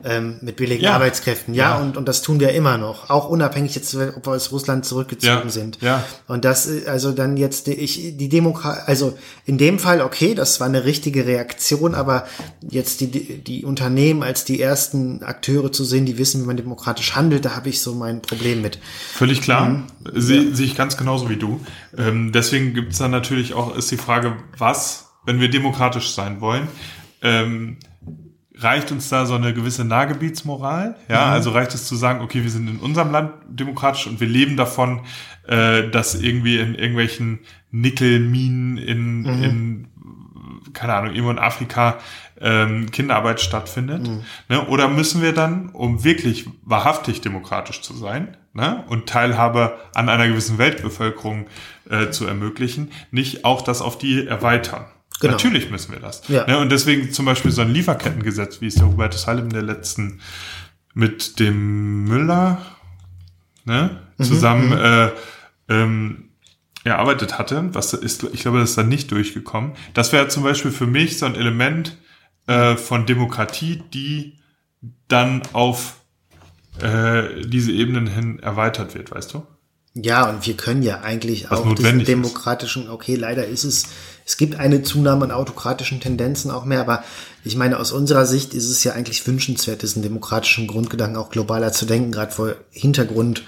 ähm, mit billigen Ja. Arbeitskräften. Ja, Ja. Und, und das tun wir immer noch, auch unabhängig jetzt, ob wir aus Russland zurückgezogen Ja, sind. ja. Und das, äh, also dann jetzt, die- ich, die Demokratie, also in dem Fall, okay, das war eine richtige Reaktion, aber jetzt die, die, Unternehmen als die ersten Akteure zu sehen, die wissen, wie man demokratisch handelt, da habe ich so mein Problem mit. Völlig klar. Mhm. Sehe sehe ich ganz genauso wie du. Ähm, deswegen gibt's dann natürlich auch, ist die Frage, was wenn wir demokratisch sein wollen, ähm, reicht uns da so eine gewisse Nahgebietsmoral? Ja, mhm. also reicht es zu sagen, okay, wir sind in unserem Land demokratisch und wir leben davon, äh, dass irgendwie in irgendwelchen Nickelminen in, mhm. in keine Ahnung, irgendwo in Afrika ähm, Kinderarbeit stattfindet. Mhm. Ne? Oder müssen wir dann, um wirklich wahrhaftig demokratisch zu sein ne? und Teilhabe an einer gewissen Weltbevölkerung äh, zu ermöglichen, nicht auch das auf die erweitern? Genau. Natürlich müssen wir das. Ja. Ne? Und deswegen zum Beispiel so ein Lieferkettengesetz, wie es der Hubertus Heil in der letzten mit dem Müller ne, mhm, zusammen mhm, äh, ähm, erarbeitet hatte, was ist, ich glaube, das ist dann nicht durchgekommen. Das wäre zum Beispiel für mich so ein Element äh, von Demokratie, die dann auf äh, diese Ebenen hin erweitert wird, weißt du? Ja, und wir können ja eigentlich auch diesen demokratischen, ist. okay, leider ist es, es gibt eine Zunahme an autokratischen Tendenzen auch mehr, aber ich meine, aus unserer Sicht ist es ja eigentlich wünschenswert, diesen demokratischen Grundgedanken auch globaler zu denken, gerade vor Hintergrund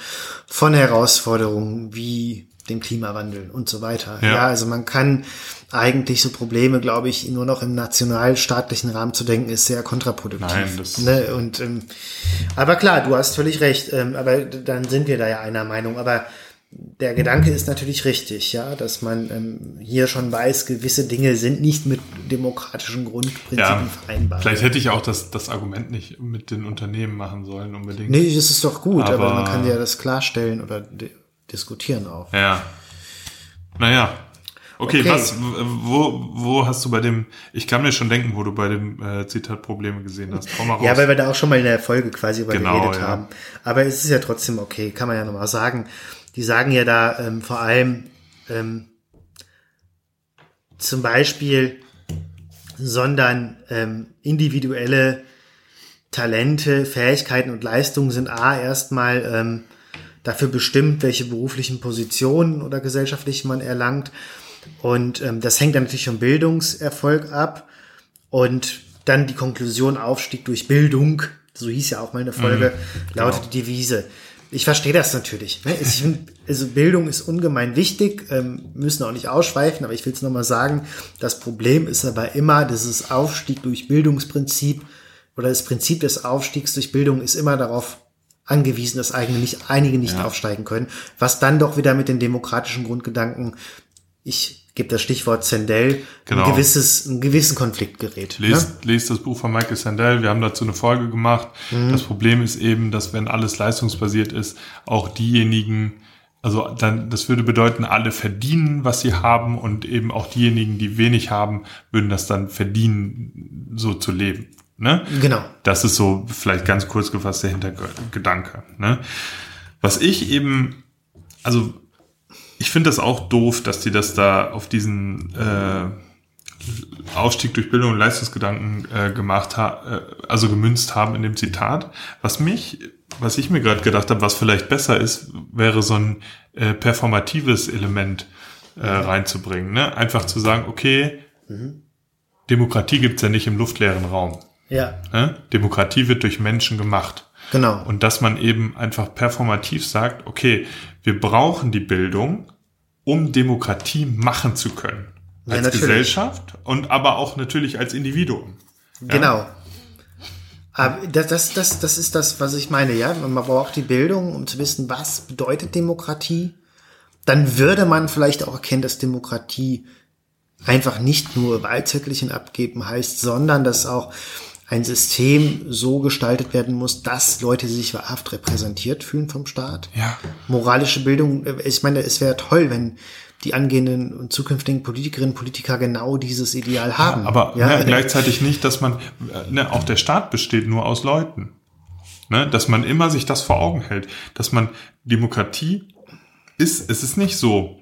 von Herausforderungen wie dem Klimawandel und so weiter. Ja. ja. also man kann eigentlich so Probleme, glaube ich, nur noch im nationalstaatlichen Rahmen zu denken, ist sehr kontraproduktiv. Nein, das ne? und, ähm, aber klar, du hast völlig recht, ähm, aber dann sind wir da ja einer Meinung. Aber der Gedanke ist natürlich richtig, ja, dass man ähm, hier schon weiß, gewisse Dinge sind nicht mit demokratischen Grundprinzipien ja, vereinbar. Vielleicht hätte ich auch das, das Argument nicht mit den Unternehmen machen sollen unbedingt. Nee, das ist doch gut, aber, aber man kann ja das klarstellen oder diskutieren auch. Ja. Naja. Okay, okay, was, wo, wo hast du bei dem, ich kann mir schon denken, wo du bei dem äh, Zitat Probleme gesehen hast. Komm mal raus. Ja, weil wir da auch schon mal in der Folge quasi über genau, geredet ja. haben. Aber es ist ja trotzdem okay, kann man ja nochmal sagen. Die sagen ja da ähm, vor allem ähm, zum Beispiel, sondern ähm, individuelle Talente, Fähigkeiten und Leistungen sind A erstmal ähm, dafür bestimmt, welche beruflichen Positionen oder gesellschaftlich man erlangt. Und ähm, das hängt dann natürlich vom Bildungserfolg ab. Und dann die Konklusion Aufstieg durch Bildung, so hieß ja auch mal eine Folge, mhm, lautet genau. die Devise. Ich verstehe das natürlich. Ne? Ich find, also Bildung ist ungemein wichtig, ähm, müssen auch nicht ausschweifen, aber ich will es nochmal sagen, das Problem ist aber immer, dieses Aufstieg durch Bildungsprinzip oder das Prinzip des Aufstiegs durch Bildung ist immer darauf angewiesen, dass eigene nicht, einige nicht ja. aufsteigen können, was dann doch wieder mit den demokratischen Grundgedanken, ich gebe das Stichwort Sandel, genau. ein gewisses, einen gewissen Konflikt gerät. Lest, ne? lest das Buch von Michael Sandel, wir haben dazu eine Folge gemacht. Mhm. Das Problem ist eben, dass wenn alles leistungsbasiert ist, auch diejenigen, also dann, das würde bedeuten, alle verdienen, was sie haben und eben auch diejenigen, die wenig haben, würden das dann verdienen, so zu leben. Ne? Genau. Das ist so vielleicht ganz kurz gefasst der Hintergedanke. Ne? Was ich eben, also ich finde das auch doof, dass die das da auf diesen äh, Aufstieg durch Bildung und Leistungsgedanken äh, gemacht haben, äh, also gemünzt haben in dem Zitat. Was mich, was ich mir gerade gedacht habe, was vielleicht besser ist, wäre so ein äh, performatives Element äh, reinzubringen. Ne? Einfach zu sagen, okay, mhm. Demokratie gibt's ja nicht im luftleeren Raum. Ja. Ne? Demokratie wird durch Menschen gemacht. Genau. Und dass man eben einfach performativ sagt, okay, wir brauchen die Bildung, um Demokratie machen zu können. Als ja, Gesellschaft und aber auch natürlich als Individuum. Ja? Genau. Aber das, das, das, das ist das, was ich meine, ja. Man braucht die Bildung, um zu wissen, was bedeutet Demokratie. Dann würde man vielleicht auch erkennen, dass Demokratie einfach nicht nur Wahlzettelchen abgeben heißt, sondern dass auch ein System so gestaltet werden muss, dass Leute sich wahrhaft repräsentiert fühlen vom Staat. Ja. Moralische Bildung, äh, ich meine, es wäre toll, wenn die angehenden und zukünftigen Politikerinnen und Politiker genau dieses Ideal haben. Ja, aber ja, ne, gleichzeitig nicht, dass man, äh, ne, auch der Staat besteht nur aus Leuten. Ne, dass man immer sich das vor Augen hält, dass man Demokratie ist, es ist nicht so,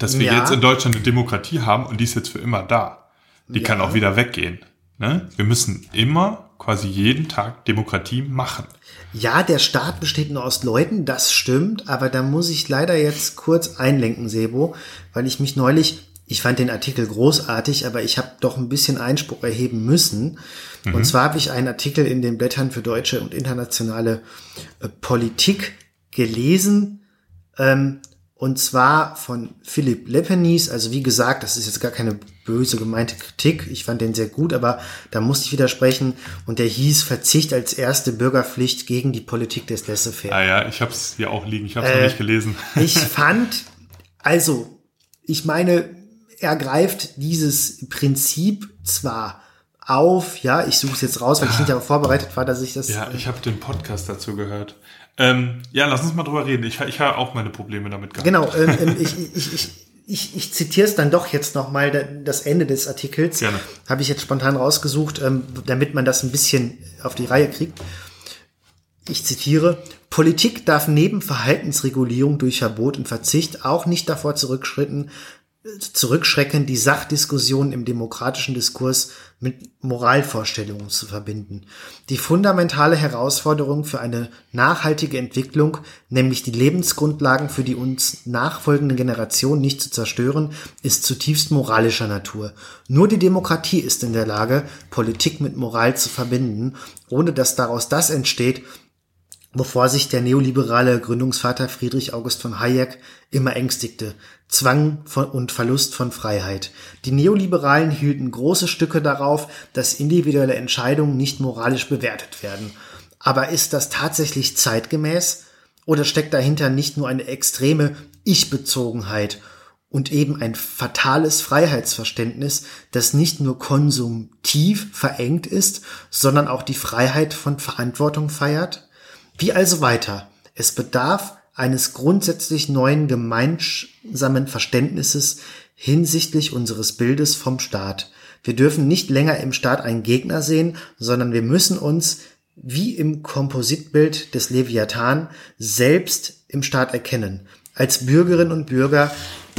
dass wir ja. jetzt in Deutschland eine Demokratie haben und die ist jetzt für immer da. Die kann auch wieder weggehen. Ne? Wir müssen immer quasi jeden Tag Demokratie machen. Ja, der Staat besteht nur aus Leuten, das stimmt, aber da muss ich leider jetzt kurz einlenken, Sebo, weil ich mich neulich, ich fand den Artikel großartig, aber ich habe doch ein bisschen Einspruch erheben müssen. Mhm. Und zwar habe ich einen Artikel in den Blättern für deutsche und internationale äh, Politik gelesen. Ähm, Und zwar von Philipp Lepenis. Also wie gesagt, das ist jetzt gar keine böse gemeinte Kritik. Ich fand den sehr gut, aber da musste ich widersprechen. Und der hieß Verzicht als erste Bürgerpflicht gegen die Politik des Laissez-faire. Ah ja, ich habe es hier auch liegen. Ich habe es äh, noch nicht gelesen. ich fand, also, ich meine, er greift dieses Prinzip zwar auf, ja, ich suche es jetzt raus, weil ich nicht darauf vorbereitet war, dass ich das. Ja, ich habe den Podcast dazu gehört. Ähm, ja, lass uns mal drüber reden. Ich, ich habe auch meine Probleme damit gehabt. Genau, ähm, ähm ich, ich, ich, ich, ich zitiere es dann doch jetzt nochmal, das Ende des Artikels. Habe ich jetzt spontan rausgesucht, ähm, damit man das ein bisschen auf die Reihe kriegt. Ich zitiere, Politik darf neben Verhaltensregulierung durch Verbot und Verzicht auch nicht davor zurückschritten, zurückschrecken, die Sachdiskussion im demokratischen Diskurs mit Moralvorstellungen zu verbinden. Die fundamentale Herausforderung für eine nachhaltige Entwicklung, nämlich die Lebensgrundlagen für die uns nachfolgende Generation nicht zu zerstören, ist zutiefst moralischer Natur. Nur die Demokratie ist in der Lage, Politik mit Moral zu verbinden, ohne dass daraus das entsteht, wovor sich der neoliberale Gründungsvater Friedrich August von Hayek immer ängstigte, Zwang und Verlust von Freiheit. Die Neoliberalen hielten große Stücke darauf, dass individuelle Entscheidungen nicht moralisch bewertet werden. Aber ist das tatsächlich zeitgemäß? Oder steckt dahinter nicht nur eine extreme Ich-Bezogenheit und eben ein fatales Freiheitsverständnis, das nicht nur konsumtiv verengt ist, sondern auch die Freiheit von Verantwortung feiert? Wie also weiter? Es bedarf eines grundsätzlich neuen gemeinsamen Verständnisses hinsichtlich unseres Bildes vom Staat. Wir dürfen nicht länger im Staat einen Gegner sehen, sondern wir müssen uns, wie im Kompositbild des Leviathan, selbst im Staat erkennen. Als Bürgerinnen und Bürger,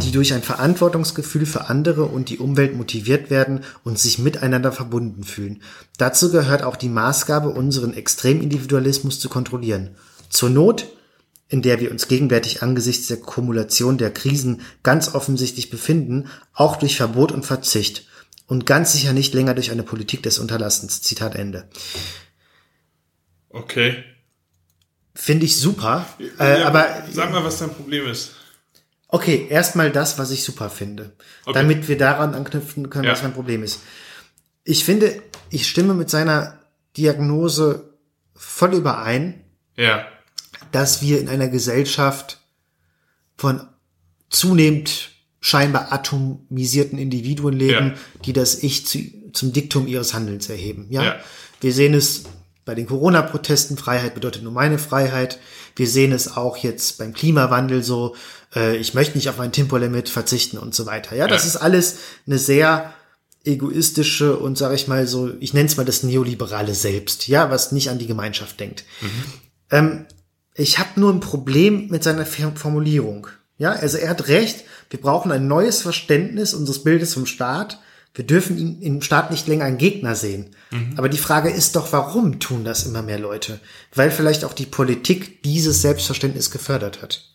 die durch ein Verantwortungsgefühl für andere und die Umwelt motiviert werden und sich miteinander verbunden fühlen. Dazu gehört auch die Maßgabe, unseren Extremindividualismus zu kontrollieren. Zur Not, in der wir uns gegenwärtig angesichts der Kumulation der Krisen ganz offensichtlich befinden, auch durch Verbot und Verzicht und ganz sicher nicht länger durch eine Politik des Unterlassens. Zitat Ende. Okay. Finde ich super. Ja, äh, aber sag mal, was dein Problem ist. Okay, erstmal das, was ich super finde. Okay. Damit wir daran anknüpfen können, ja. was mein Problem ist. Ich finde, ich stimme mit seiner Diagnose voll überein. Ja. Dass wir in einer Gesellschaft von zunehmend scheinbar atomisierten Individuen leben, ja. die das Ich zu, zum Diktum ihres Handelns erheben. Ja? ja. Wir sehen es bei den Corona-Protesten, Freiheit bedeutet nur meine Freiheit. Wir sehen es auch jetzt beim Klimawandel so, äh, ich möchte nicht auf mein Tempolimit verzichten und so weiter. Ja, das ja. ist alles eine sehr egoistische und sage ich mal so, ich nenne es mal das neoliberale Selbst, ja, was nicht an die Gemeinschaft denkt. Mhm. Ähm, ich habe nur ein Problem mit seiner Formulierung. Ja, also er hat recht, wir brauchen ein neues Verständnis unseres Bildes vom Staat. Wir dürfen ihn im Staat nicht länger einen Gegner sehen. Mhm. Aber die Frage ist doch, warum tun das immer mehr Leute? Weil vielleicht auch die Politik dieses Selbstverständnis gefördert hat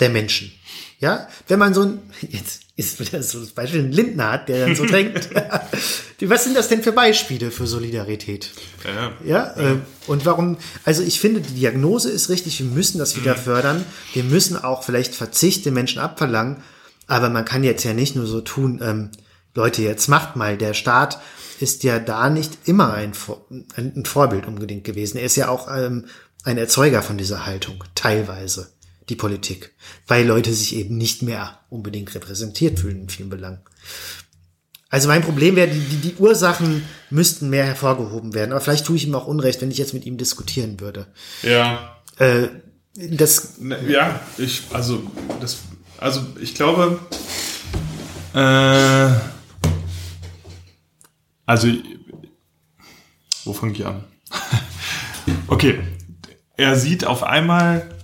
der Menschen. Ja, wenn man so ein, jetzt ist wieder so das Beispiel, ein Lindner hat, der dann so denkt, was sind das denn für Beispiele für Solidarität? Ja, ja, ja. Äh, und warum, also ich finde, die Diagnose ist richtig, wir müssen das wieder mhm. fördern, wir müssen auch vielleicht Verzicht den Menschen abverlangen, aber man kann jetzt ja nicht nur so tun, ähm, Leute, jetzt macht mal, der Staat ist ja da nicht immer ein, ein Vorbild unbedingt gewesen. Er ist ja auch ähm, ein Erzeuger von dieser Haltung, teilweise die Politik, weil Leute sich eben nicht mehr unbedingt repräsentiert fühlen in vielen Belangen. Also mein Problem wäre, die, die, die Ursachen müssten mehr hervorgehoben werden. Aber vielleicht tue ich ihm auch Unrecht, wenn ich jetzt mit ihm diskutieren würde. Ja. Äh, das. Ja, ich, also, das, also ich glaube, äh, also, wo fange ich an? okay, er sieht auf einmal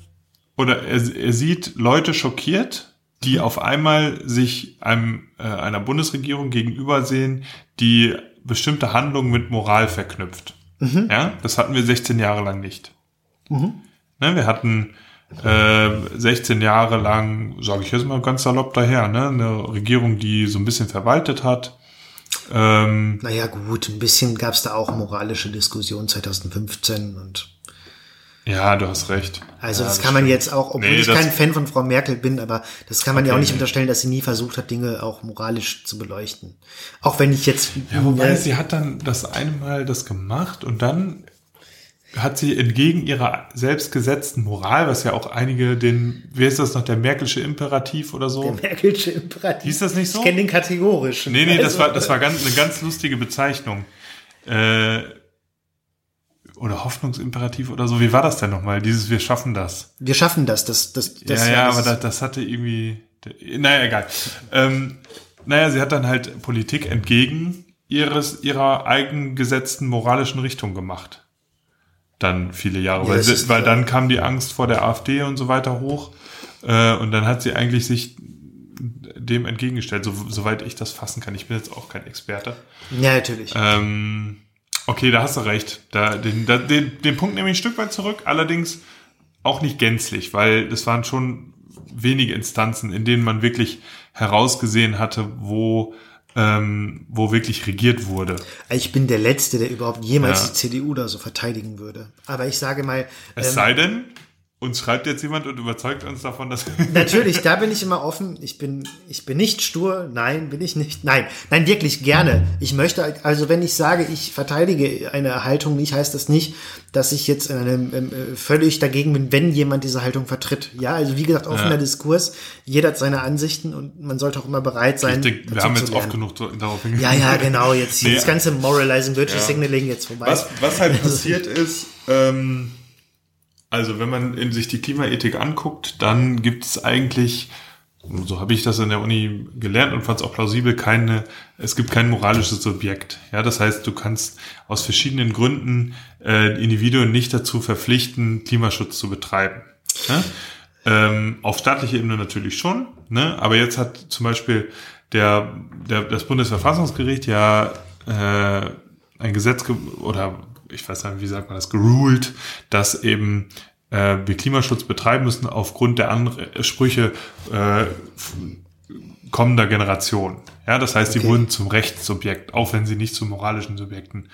oder er, er sieht Leute schockiert, die auf einmal sich einem, äh, einer Bundesregierung gegenüber sehen, die bestimmte Handlungen mit Moral verknüpft. Mhm. Ja, das hatten wir 16 Jahre lang nicht. Mhm. Ne, wir hatten äh, 16 Jahre lang, sage ich jetzt mal ganz salopp daher, ne, eine Regierung, die so ein bisschen verwaltet hat. Ähm, naja gut, ein bisschen gab es da auch moralische Diskussionen 2015 und Ja, du hast recht. Also ja, das, kann man stimmt. jetzt auch, obwohl Nee, ich das- kein Fan von Frau Merkel bin, aber das kann man ja auch Okay, nicht unterstellen, dass sie nie versucht hat, Dinge auch moralisch zu beleuchten. Auch wenn ich jetzt Ja, wobei äh, sie hat dann das eine Mal das gemacht und dann hat sie entgegen ihrer selbstgesetzten Moral, was ja auch einige den, wie ist das noch, der Merkelsche Imperativ oder so? der Merkelsche Imperativ. Hieß das nicht so? Ich kenne den kategorisch. Nee, nee, das Also, war, das war ganz, eine ganz lustige Bezeichnung. Äh, oder Hoffnungsimperativ oder so. Wie war das denn nochmal? Dieses Wir schaffen das. Wir schaffen das. das, das, das ja, ja, das aber das, das hatte irgendwie. Naja, egal. Ähm, naja, sie hat dann halt Politik entgegen ihres, ihrer eigengesetzten moralischen Richtung gemacht. Dann viele Jahre. Ja, weil sie, weil dann kam die Angst vor der AfD und so weiter hoch. Äh, und dann hat sie eigentlich sich dem entgegengestellt, so, soweit ich das fassen kann. Ich bin jetzt auch kein Experte. ja, natürlich. Ähm, okay, da hast du recht. Da, den, da, den, den Punkt nehme ich ein Stück weit zurück, allerdings auch nicht gänzlich, weil es waren schon wenige Instanzen, in denen man wirklich herausgesehen hatte, wo, ähm, wo wirklich regiert wurde. ich bin der Letzte, der überhaupt jemals Ja. die CDU da so verteidigen würde. Aber ich sage mal, Es ähm, sei denn, uns schreibt jetzt jemand und überzeugt uns davon, dass Natürlich, da bin ich immer offen. Ich bin, ich bin nicht stur. Nein, bin ich nicht. Nein, nein, wirklich gerne. Ich möchte, also wenn ich sage, ich verteidige eine Haltung nicht, heißt das nicht, dass ich jetzt in einem, äh, völlig dagegen bin, wenn jemand diese Haltung vertritt. Ja, also wie gesagt, offener Ja. Diskurs. Jeder hat seine Ansichten und man sollte auch immer bereit sein. denke, wir haben jetzt oft genug darauf hingewiesen. Ja, ja, genau. Jetzt Nee. das ganze Moralizing, Virtue Ja. Signaling jetzt vorbei. Was, was halt passiert ist, ähm, also wenn man sich die Klimaethik anguckt, dann gibt es eigentlich, so habe ich das in der Uni gelernt und fand es auch plausibel, keine, es gibt kein moralisches Subjekt. Ja, das heißt, du kannst aus verschiedenen Gründen äh, Individuen nicht dazu verpflichten, Klimaschutz zu betreiben. Ja? Ähm, auf staatlicher Ebene natürlich schon, ne? aber jetzt hat zum Beispiel der, der, das Bundesverfassungsgericht ja äh, ein Gesetz ge oder ich weiß nicht, wie sagt man das, geruled, dass eben äh, wir Klimaschutz betreiben müssen aufgrund der Ansprüche äh, f- kommender Generationen. Ja, das heißt, die Okay. wurden zum Rechtssubjekt, auch wenn sie nicht zu moralischen Subjekten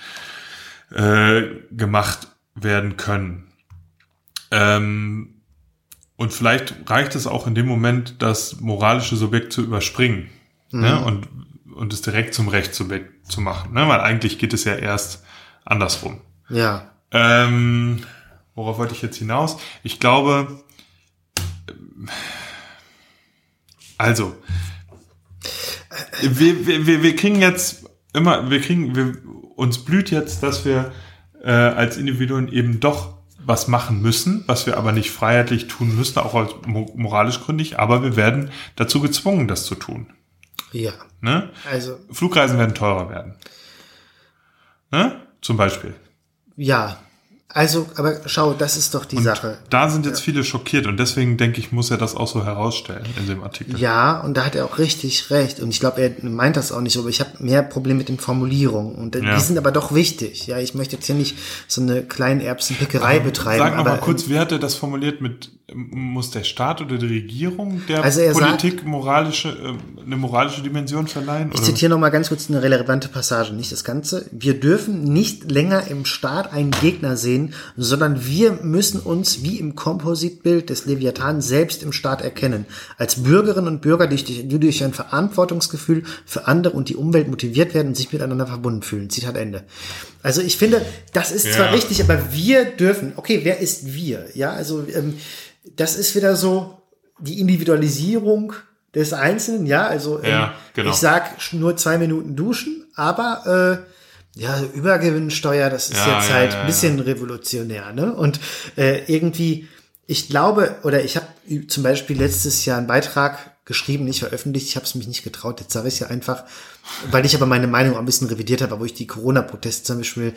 äh, gemacht werden können. Ähm, und vielleicht reicht es auch in dem Moment, das moralische Subjekt zu überspringen ne? und, und es direkt zum Rechtssubjekt zu machen. Ne? Weil eigentlich geht es ja erst andersrum. Ja. Ähm, worauf wollte ich jetzt hinaus? Ich glaube, also, wir, wir, wir, wir kriegen jetzt immer, wir kriegen, wir, uns blüht jetzt, dass wir äh, als Individuen eben doch was machen müssen, was wir aber nicht freiheitlich tun müssen, auch als mo moralisch gründig, aber wir werden dazu gezwungen, das zu tun. Ja. Ne? Also, Flugreisen werden teurer werden. Ne? Zum Beispiel. Ja. Also, aber schau, das ist doch die Sache. Da sind jetzt viele schockiert und deswegen denke ich, muss er das auch so herausstellen in dem Artikel. Ja, und da hat er auch richtig recht. Und ich glaube, er meint das auch nicht so, aber ich habe mehr Probleme mit den Formulierungen. Und äh, Ja. die sind aber doch wichtig. Ja, ich möchte jetzt hier nicht so eine kleine Erbsenpickerei betreiben. Sag noch mal kurz, wie hat er das formuliert mit, muss der Staat oder die Regierung der Also er sagt- Politik moralische, äh, eine moralische Dimension verleihen? Ich zitiere noch mal ganz kurz eine relevante Passage, nicht das Ganze. Wir dürfen nicht länger im Staat einen Gegner sehen, sondern wir müssen uns wie im Kompositbild des Leviathan selbst im Staat erkennen. Als Bürgerinnen und Bürger, die durch, die durch ein Verantwortungsgefühl für andere und die Umwelt motiviert werden und sich miteinander verbunden fühlen. Zitat Ende. Also ich finde, das ist zwar Ja. richtig, aber wir dürfen. Okay, wer ist wir? Ja, also ähm, das ist wieder so die Individualisierung des Einzelnen. Ja, also ähm, Ja, genau. ich sag nur zwei Minuten duschen, aber äh, ja, Übergewinnsteuer, das ist Ja, jetzt halt ein bisschen revolutionär, ne? Und äh, irgendwie, ich glaube, oder ich habe zum Beispiel letztes Jahr einen Beitrag geschrieben, nicht veröffentlicht, ich habe es mich nicht getraut, jetzt sage ich ja einfach, weil ich aber meine Meinung auch ein bisschen revidiert habe, wo ich die Corona-Proteste zum Beispiel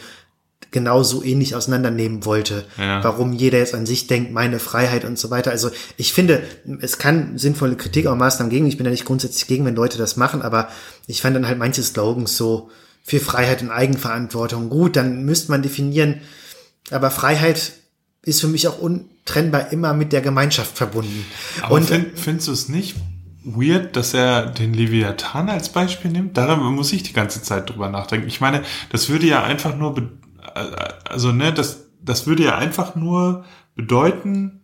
genauso ähnlich auseinandernehmen wollte. Ja. Warum jeder jetzt an sich denkt, meine Freiheit und so weiter. Also ich finde, es kann sinnvolle Kritik auch Maßnahmen gegen. Ich bin ja nicht grundsätzlich gegen, wenn Leute das machen, aber ich fand dann halt manche Slogans so für Freiheit und Eigenverantwortung. Gut, dann müsste man definieren, aber Freiheit ist für mich auch untrennbar immer mit der Gemeinschaft verbunden. Aber und find, findest du es nicht weird, dass er den Leviathan als Beispiel nimmt? Darüber muss ich die ganze Zeit drüber nachdenken. Ich meine, das würde ja einfach nur, also ne, das, das würde ja einfach nur bedeuten,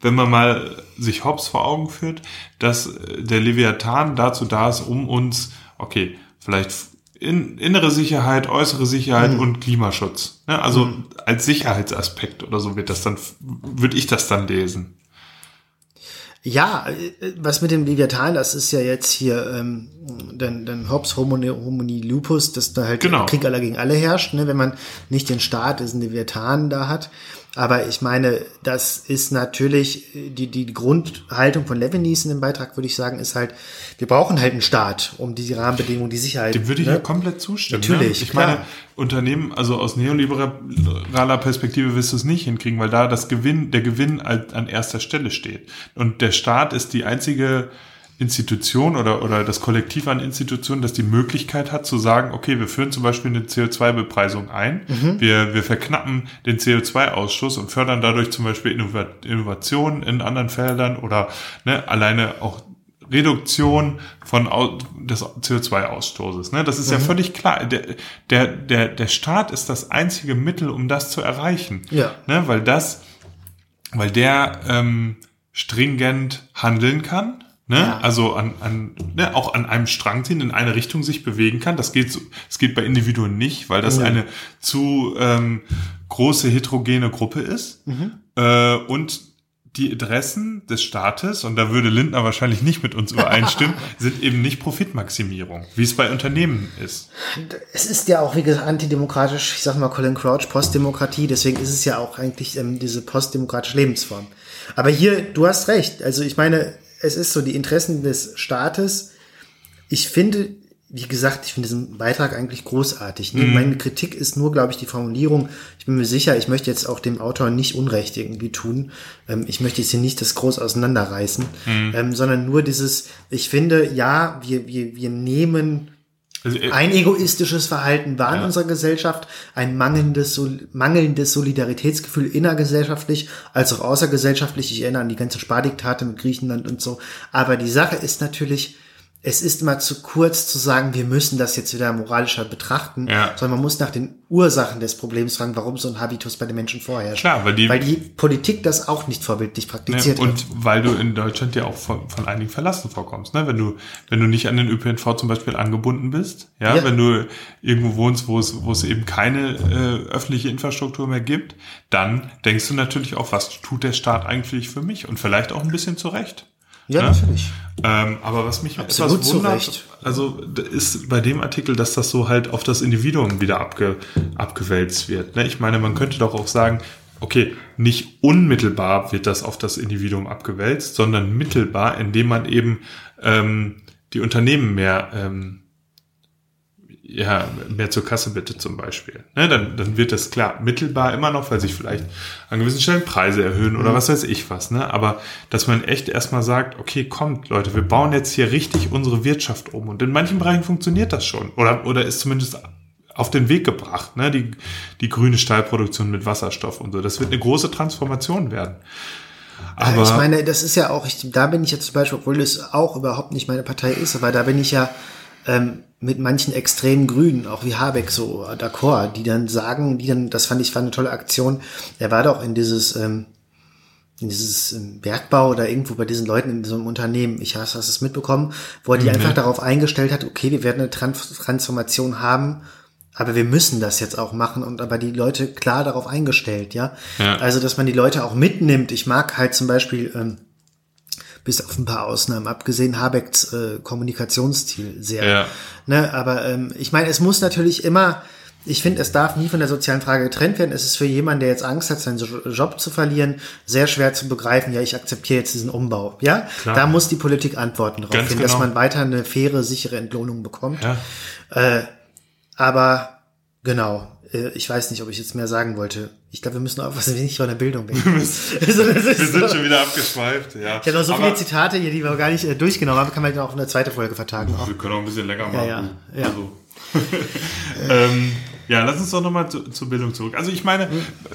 wenn man mal sich Hobbes vor Augen führt, dass äh, der Leviathan dazu da ist, um uns, okay, vielleicht in, innere Sicherheit, äußere Sicherheit mhm. und Klimaschutz. Ne? Also mhm. als Sicherheitsaspekt oder so wird das dann, würde ich das dann lesen. Ja, äh, was mit dem Leviathan, das ist ja jetzt hier ähm, dann, dann Hobbes Homoni, Homoni Lupus, dass da halt genau. Krieg aller gegen alle herrscht, ne? wenn man nicht den Staat, diesen Leviathan da hat. Aber ich meine, das ist natürlich die, die Grundhaltung von Levinis in dem Beitrag, würde ich sagen, ist halt, wir brauchen halt einen Staat, um diese Rahmenbedingungen, die Sicherheit. Dem würde ich ne? ja komplett zustimmen. Ne? Natürlich. Ne? Ich klar. meine, Unternehmen, also aus neoliberaler Perspektive wirst du es nicht hinkriegen, weil da das Gewinn, der Gewinn an erster Stelle steht. Und der Staat ist die einzige Institution oder, oder das Kollektiv an Institutionen, das die Möglichkeit hat zu sagen, okay, wir führen zum Beispiel eine CO2-Bepreisung ein, mhm. wir, wir verknappen den CO2-Ausstoß und fördern dadurch zum Beispiel Innovationen in anderen Feldern oder ne, alleine auch Reduktion von des CO2-Ausstoßes. Ne? Das ist mhm. ja völlig klar. Der, der, der, der Staat ist das einzige Mittel, um das zu erreichen. Ja. Ne? Weil das, weil der ähm, stringent handeln kann Ne? Ja. Also an, an, ne, auch an einem Strang ziehen, in eine Richtung sich bewegen kann. Das geht, so, das geht bei Individuen nicht, weil das mhm. eine zu ähm, große heterogene Gruppe ist. Mhm. Äh, und die Interessen des Staates, und da würde Lindner wahrscheinlich nicht mit uns übereinstimmen, sind eben nicht Profitmaximierung, wie es bei Unternehmen ist. Es ist ja auch, wie gesagt, antidemokratisch, ich sag mal Colin Crouch, Postdemokratie, deswegen ist es ja auch eigentlich ähm, diese postdemokratische Lebensform. Aber hier, du hast recht, also ich meine, es ist so die Interessen des Staates. Ich finde, wie gesagt, ich finde diesen Beitrag eigentlich großartig. Ne? Mhm. Meine Kritik ist nur, glaube ich, die Formulierung. Ich bin mir sicher, ich möchte jetzt auch dem Autor nicht Unrecht irgendwie tun. Ähm, ich möchte jetzt hier nicht das groß auseinanderreißen, mhm. ähm, sondern nur dieses, ich finde, ja, wir, wir, wir nehmen also, äh, ein egoistisches Verhalten war in unserer Gesellschaft, ein mangelndes, mangelndes Solidaritätsgefühl innergesellschaftlich als auch außergesellschaftlich. Ich erinnere an die ganze Spardiktate mit Griechenland und so. Aber die Sache ist natürlich, es ist immer zu kurz zu sagen, wir müssen das jetzt wieder moralischer betrachten, ja. sondern man muss nach den Ursachen des Problems fragen, warum so ein Habitus bei den Menschen vorherrscht. Klar, weil die, weil die Politik das auch nicht vorbildlich praktiziert ne, und hat. Weil du in Deutschland ja auch von, von einigen Verlassen vorkommst, ne? Wenn du, wenn du nicht an den ÖPNV zum Beispiel angebunden bist, ja, ja. wenn du irgendwo wohnst, wo es, wo es eben keine äh, öffentliche Infrastruktur mehr gibt, dann denkst du natürlich auch, was tut der Staat eigentlich für mich? Und vielleicht auch ein bisschen zurecht. Ja, ne? natürlich. Ähm, aber was mich Absolut etwas wundert, also ist bei dem Artikel, dass das so halt auf das Individuum wieder abge, abgewälzt wird. Ne? Ich meine, man könnte doch auch sagen, okay, nicht unmittelbar wird das auf das Individuum abgewälzt, sondern mittelbar, indem man eben ähm, die Unternehmen mehr ähm, ja, mehr zur Kasse bitte zum Beispiel. Ne, dann, dann wird das klar mittelbar immer noch, weil sich vielleicht an gewissen Stellen Preise erhöhen oder mhm. was weiß ich was. Ne? Aber dass man echt erstmal sagt, okay, kommt Leute, wir bauen jetzt hier richtig unsere Wirtschaft um. Und in manchen Bereichen funktioniert das schon. Oder, oder ist zumindest auf den Weg gebracht. Ne? Die, die grüne Stahlproduktion mit Wasserstoff und so. Das wird eine große Transformation werden. Aber ich meine, das ist ja auch, ich, da bin ich jetzt zum Beispiel, obwohl es auch überhaupt nicht meine Partei ist, aber da bin ich ja ähm, mit manchen extremen Grünen, auch wie Habeck so d'accord, die dann sagen, die dann, das fand ich war eine tolle Aktion. Er war doch in dieses ähm, in dieses ähm, Bergbau oder irgendwo bei diesen Leuten in so einem Unternehmen, ich hast, hast es mitbekommen, wo er die mhm. einfach darauf eingestellt hat, okay, wir werden eine Trans Transformation haben, aber wir müssen das jetzt auch machen und aber die Leute klar darauf eingestellt, ja. ja. Also, dass man die Leute auch mitnimmt. Ich mag halt zum Beispiel, ähm, bis auf ein paar Ausnahmen abgesehen, Habecks äh, Kommunikationsstil sehr. Ja. Ne, aber ähm, ich meine, es muss natürlich immer, ich finde, es darf nie von der sozialen Frage getrennt werden. Es ist für jemanden, der jetzt Angst hat, seinen Job zu verlieren, sehr schwer zu begreifen, ja, ich akzeptiere jetzt diesen Umbau. Ja, Klar. da muss die Politik Antworten drauf finden, genau. dass man weiter eine faire, sichere Entlohnung bekommt. Ja. Äh, aber genau, ich weiß nicht, ob ich jetzt mehr sagen wollte. Ich glaube, wir müssen aufpassen, wir nicht von der Bildung weg. also, wir sind so. schon wieder abgeschweift, ja. Ich habe noch so Aber viele Zitate hier, die wir gar nicht äh, durchgenommen haben, kann man auch eine zweite Folge vertagen. Wir können auch ein bisschen länger machen. Ja, ja. ja. Also. ähm, ja, lass uns doch nochmal zu, zur Bildung zurück. Also ich meine,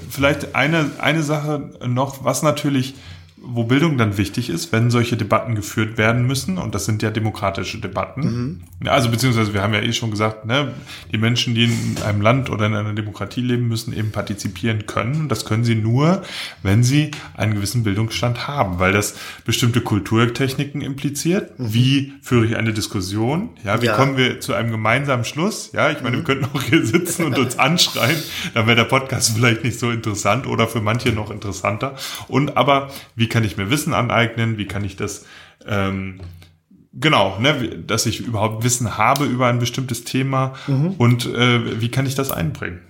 vielleicht eine, eine Sache noch, was natürlich wo Bildung dann wichtig ist, wenn solche Debatten geführt werden müssen, und das sind ja demokratische Debatten. Mhm. Also beziehungsweise wir haben ja eh schon gesagt, ne, die Menschen, die in einem Land oder in einer Demokratie leben, müssen eben partizipieren können. Das können sie nur, wenn sie einen gewissen Bildungsstand haben, weil das bestimmte Kulturtechniken impliziert. Mhm. Wie führe ich eine Diskussion? Ja, wie ja. kommen wir zu einem gemeinsamen Schluss? Ja, ich meine, mhm. wir könnten auch hier sitzen und uns anschreien, dann wäre der Podcast vielleicht nicht so interessant oder für manche noch interessanter. Und aber wie kann ich mir Wissen aneignen? Wie kann ich das ähm, Genau, ne, dass ich überhaupt Wissen habe über ein bestimmtes Thema mhm. und äh, wie kann ich das einbringen?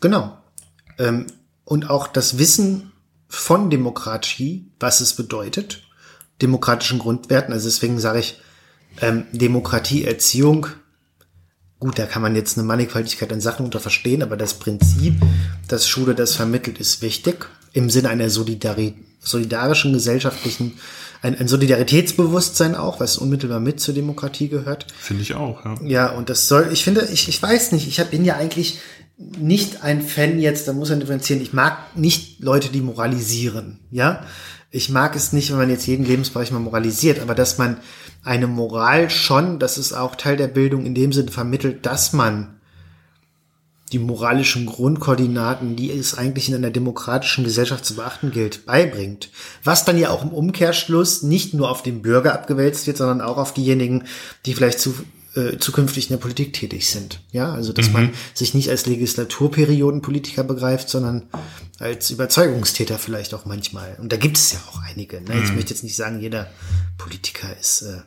Genau. Ähm, und auch das Wissen von Demokratie, was es bedeutet, demokratischen Grundwerten. Also deswegen sage ich, ähm, Demokratieerziehung, gut, da kann man jetzt eine Mannigfaltigkeit an Sachen unter verstehen, aber das Prinzip, dass Schule das vermittelt, ist wichtig im Sinne einer Solidari solidarischen gesellschaftlichen ein, ein Solidaritätsbewusstsein auch, was unmittelbar mit zur Demokratie gehört. Finde ich auch, ja. Ja, und das soll, ich finde, ich, ich weiß nicht, ich bin ja eigentlich nicht ein Fan jetzt, da muss man differenzieren, ich mag nicht Leute, die moralisieren, ja. Ich mag es nicht, wenn man jetzt jeden Lebensbereich mal moralisiert, aber dass man eine Moral schon, das ist auch Teil der Bildung in dem Sinne vermittelt, dass man die moralischen Grundkoordinaten, die es eigentlich in einer demokratischen Gesellschaft zu beachten gilt, beibringt. Was dann ja auch im Umkehrschluss nicht nur auf den Bürger abgewälzt wird, sondern auch auf diejenigen, die vielleicht zu, äh, zukünftig in der Politik tätig sind. Ja, also dass mhm. man sich nicht als Legislaturperiodenpolitiker begreift, sondern als Überzeugungstäter vielleicht auch manchmal. Und da gibt es ja auch einige. Ne? Mhm. Ich möchte jetzt nicht sagen, jeder Politiker ist. Äh,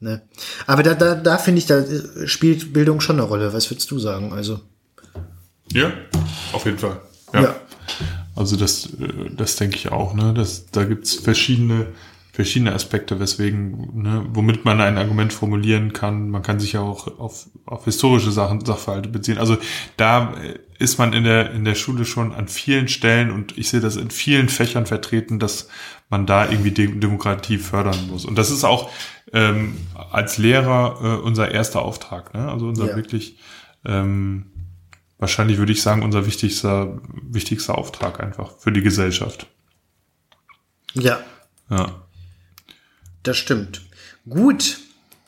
ne? Aber da, da, da finde ich, da äh, spielt Bildung schon eine Rolle. Was würdest du sagen? Also ja, auf jeden Fall. Ja. ja. Also das, äh, das denke ich auch, ne? Das, da gibt's verschiedene, verschiedene Aspekte, weswegen, ne, womit man ein Argument formulieren kann. Man kann sich ja auch auf, auf historische Sachen, Sachverhalte beziehen. Also da ist man in der, in der Schule schon an vielen Stellen und ich sehe das in vielen Fächern vertreten, dass man da irgendwie Demokratie fördern muss. Und das ist auch ähm, als Lehrer äh, unser erster Auftrag, ne? Also unser ja. wirklich ähm, wahrscheinlich würde ich sagen, unser wichtigster, wichtigster Auftrag einfach für die Gesellschaft. Ja. Ja. Das stimmt. Gut.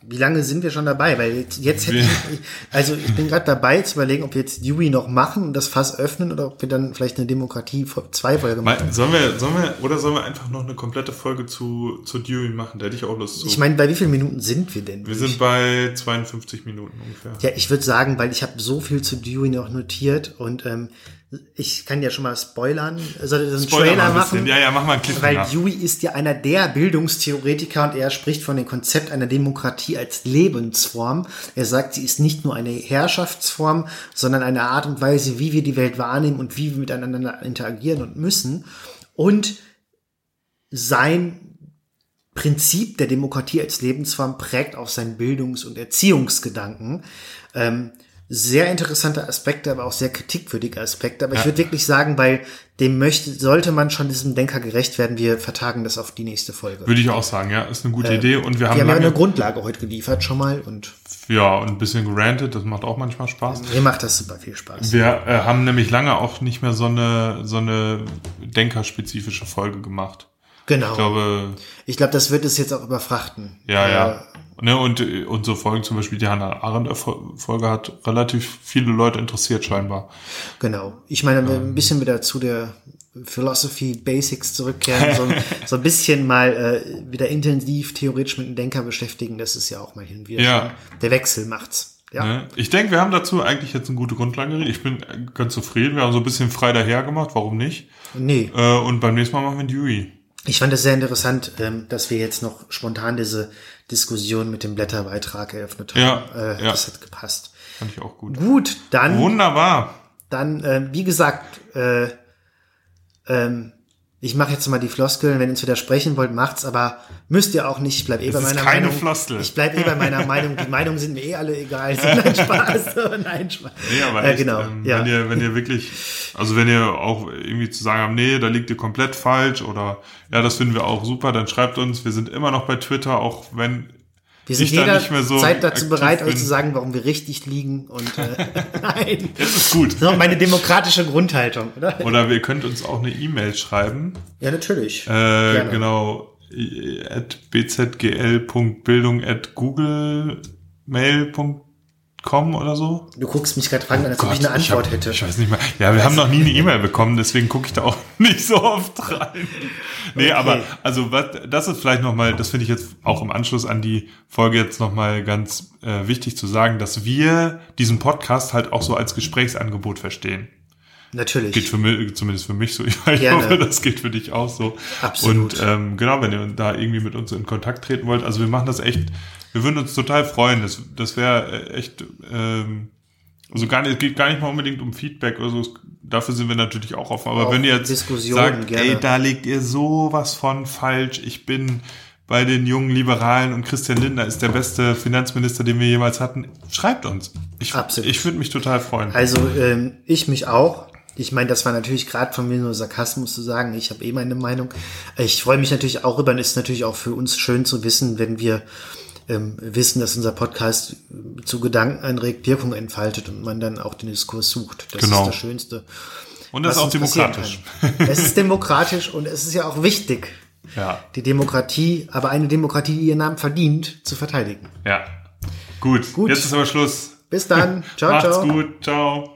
Wie lange sind wir schon dabei? Weil jetzt, jetzt hätte ich, also ich bin gerade dabei zu überlegen, ob wir jetzt Dewey noch machen und das Fass öffnen oder ob wir dann vielleicht eine Demokratie zwei Folge machen. Sollen wir, sollen wir, oder sollen wir einfach noch eine komplette Folge zu, zu Dewey machen? Da hätte ich auch Lust zu. Ich meine, bei wie vielen Minuten sind wir denn? Wir sind bei 52 Minuten ungefähr. Ja, ich würde sagen, weil ich habe so viel zu Dewey noch notiert und ähm, ich kann ja schon mal spoilern, soll ich einen Spoiler Trailer machen? Ja, ja, mach mal einen Weil Dewey ist ja einer der Bildungstheoretiker und er spricht von dem Konzept einer Demokratie als Lebensform. Er sagt, sie ist nicht nur eine Herrschaftsform, sondern eine Art und Weise, wie wir die Welt wahrnehmen und wie wir miteinander interagieren und müssen. Und sein Prinzip der Demokratie als Lebensform prägt auch seinen Bildungs- und Erziehungsgedanken. Ähm, sehr interessante Aspekte, aber auch sehr kritikwürdige Aspekte. Aber ja. ich würde wirklich sagen, weil dem möchte, sollte man schon diesem Denker gerecht werden. Wir vertagen das auf die nächste Folge. Würde ich auch sagen, ja, ist eine gute äh, Idee. Und wir haben, wir haben ja eine Grundlage heute geliefert schon mal und ja, und ein bisschen gerantet, das macht auch manchmal Spaß. Mir macht das super viel Spaß. Wir äh, haben nämlich lange auch nicht mehr so eine, so eine denkerspezifische Folge gemacht. Genau. Ich glaube, ich glaube, das wird es jetzt auch überfrachten. Ja, ja. Ne, und, so Folgen, zum Beispiel die Hannah Arendt Folge hat relativ viele Leute interessiert scheinbar. Genau. Ich meine, ähm. ein bisschen wieder zu der Philosophy Basics zurückkehren, so, so ein bisschen mal äh, wieder intensiv theoretisch mit dem Denker beschäftigen, das ist ja auch mal hin und wieder. Ja. Der Wechsel macht's. Ja. Ne? Ich denke, wir haben dazu eigentlich jetzt eine gute Grundlage. Ich bin ganz zufrieden. Wir haben so ein bisschen frei daher gemacht. Warum nicht? Nee. Äh, und beim nächsten Mal machen wir Dewey. Ich fand es sehr interessant, ähm, dass wir jetzt noch spontan diese Diskussion mit dem Blätterbeitrag eröffnet haben. Ja, äh, ja. Das hat gepasst. Fand ich auch gut. Gut, dann. Wunderbar. Dann, äh, wie gesagt, äh, ähm, ich mache jetzt mal die Floskeln, wenn ihr uns widersprechen wollt, macht's, aber müsst ihr auch nicht. Ich bleib eh bei meiner keine Meinung. Floskel. Ich bleib eh bei meiner Meinung. Die Meinungen sind mir eh alle egal. Nein, Spaß. Nein, Spaß. Nee, aber echt, genau, ähm, ja. wenn ihr, wenn ihr wirklich, also wenn ihr auch irgendwie zu sagen habt, nee, da liegt ihr komplett falsch oder ja, das finden wir auch super, dann schreibt uns. Wir sind immer noch bei Twitter, auch wenn Wir sind jeder nicht mehr so Zeit dazu bereit, euch zu sagen, warum wir richtig liegen. Und äh, nein. Das ist gut. Das ist auch meine demokratische Grundhaltung, oder? Oder ihr könnt uns auch eine E-Mail schreiben. Ja, natürlich. Äh, Gerne. genau. at bzgl.bildung at googlemail.com oder so. Du guckst mich gerade fragen, als ob ich eine ich Antwort hab, hätte. Ich weiß nicht mehr. Ja, wir haben noch nie eine E-Mail bekommen, deswegen gucke ich da auch nicht so oft rein. Nee, Okay. aber also was, das ist vielleicht nochmal, das finde ich jetzt auch im Anschluss an die Folge jetzt nochmal ganz äh, wichtig zu sagen, dass wir diesen Podcast halt auch so als Gesprächsangebot verstehen. Natürlich. Geht für mich, zumindest für mich so. Ich Gerne. hoffe, das geht für dich auch so. Absolut. Und ähm, genau, wenn ihr da irgendwie mit uns in Kontakt treten wollt, also wir machen das echt, wir würden uns total freuen. Das, das wäre äh, echt, ähm, also gar nicht, es geht gar nicht mal unbedingt um Feedback oder so. Es- Dafür sind wir natürlich auch offen. Aber Auch wenn ihr jetzt sagt, gerne. ey, da legt ihr sowas von falsch, ich bin bei den jungen Liberalen und Christian Lindner ist der beste Finanzminister, den wir jemals hatten, schreibt uns. Ich, Absolut. ich würde mich total freuen. Also ähm, ich mich auch. Ich meine, das war natürlich gerade von mir nur Sarkasmus zu sagen. Ich habe eh meine Meinung. Ich freue mich natürlich auch über, und ist natürlich auch für uns schön zu wissen, wenn wir ähm, wissen, dass unser Podcast zu Gedanken anregt, Wirkung entfaltet und man dann auch den Diskurs sucht. Das Genau. ist das Schönste. Und das ist auch demokratisch. Es ist demokratisch und es ist ja auch wichtig, Ja. die Demokratie, aber eine Demokratie, die ihren Namen verdient, zu verteidigen. Ja. Gut. Gut. Jetzt ist aber Schluss. Bis dann. Ciao, Macht's ciao. gut. Ciao.